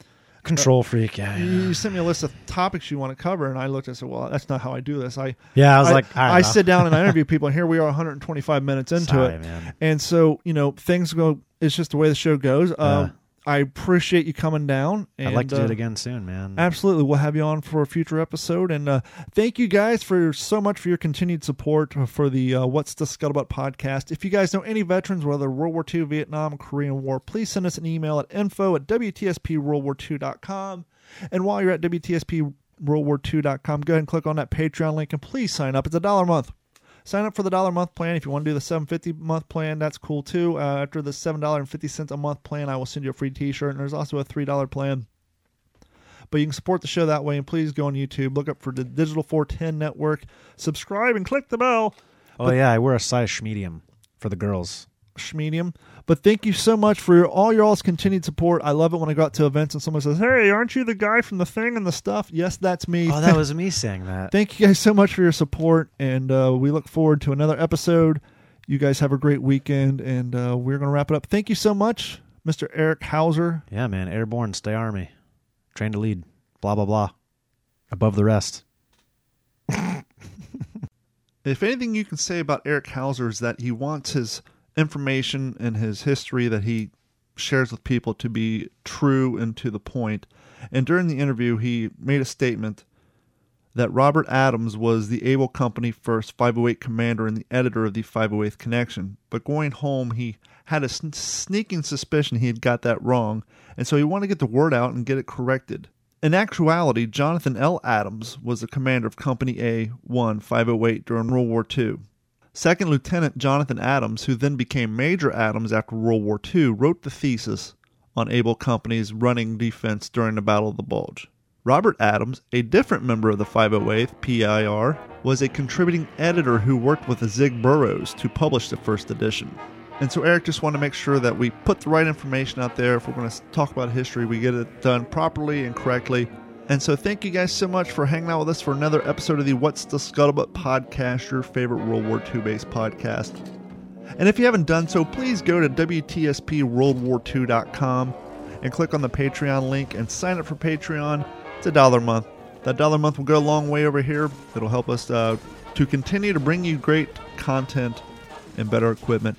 Control freak, yeah. you Yeah, you sent me a list of topics you want to cover, and I looked and said, "Well, that's not how I do this." I yeah I was like, I, I, sit down and I interview people, and here we are, *laughs* 125 minutes into Sorry, it, man. and so you know things go. It's just the way the show goes. Um, I appreciate you coming down. And, I'd like to do uh, it again soon, man. Absolutely. We'll have you on for a future episode. And uh, thank you guys for so much for your continued support for the uh, What's the Scuttlebutt podcast. If you guys know any veterans, whether World War II, Vietnam, Korean War, please send us an email at info at WTSPWorldWar2.com. And while you're at WTSPWorldWar2.com, go ahead and click on that Patreon link and please sign up. It's a dollar a month. Sign up for the dollar month plan. If you want to do the seven fifty month plan, that's cool too. Uh, after the seven dollar and fifty cents a month plan, I will send you a free T shirt. And there's also a three dollar plan. But you can support the show that way. And please go on YouTube, look up for the Digital 410 Network, subscribe, and click the bell. oh yeah, I wear a size medium for the girls. Schmedium. But thank you so much for your, all your all's continued support. I love it when I go out to events and someone says, "Hey, aren't you the guy from the thing and the stuff?" Yes, that's me. Oh, that was me saying that. *laughs* Thank you guys so much for your support, and uh, we look forward to another episode. You guys have a great weekend, and uh, we're going to wrap it up. Thank you so much, Mr. Eric Hauser. Yeah, man. Airborne, stay army. Train to lead. Blah blah blah. Above the rest. *laughs* If anything you can say about Eric Hauser is that he wants his information and his history that he shares with people to be true and to the point. And during the interview, he made a statement that Robert Adams was the Able Company first 508 commander and the editor of the 508th Connection. But going home, he had a sn- sneaking suspicion he had got that wrong, and so he wanted to get the word out and get it corrected. In actuality, Jonathan L. Adams was the commander of Company A 1 508 during World War II. Second Lieutenant Jonathan Adams, who then became Major Adams after World War II, wrote the thesis on Able Company's running defense during the Battle of the Bulge. Robert Adams, a different member of the 508th PIR, was a contributing editor who worked with Zig Boroughs to publish the first edition. And so Eric just wanted to make sure that we put the right information out there. If we're going to talk about history, we get it done properly and correctly. And so thank you guys so much for hanging out with us for another episode of the What's the Scuttlebutt podcast, your favorite World War II based podcast. And if you haven't done so, please go to WTSPWorldWar2.com and click on the Patreon link and sign up for Patreon. It's a dollar a month. That dollar a month will go a long way over here. It'll help us uh, to continue to bring you great content and better equipment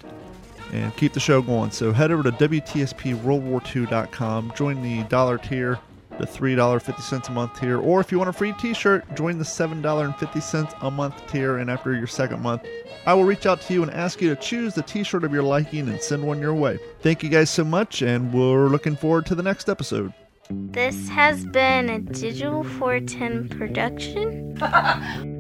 and keep the show going. So head over to WTSPWorldWar2.com, join the dollar tier, the $3.50 a month tier, or if you want a free t shirt, join the $7.50 a month tier. And after your second month, I will reach out to you and ask you to choose the t shirt of your liking and send one your way. Thank you guys so much, and we're looking forward to the next episode. This has been a Digital 410 production. *laughs*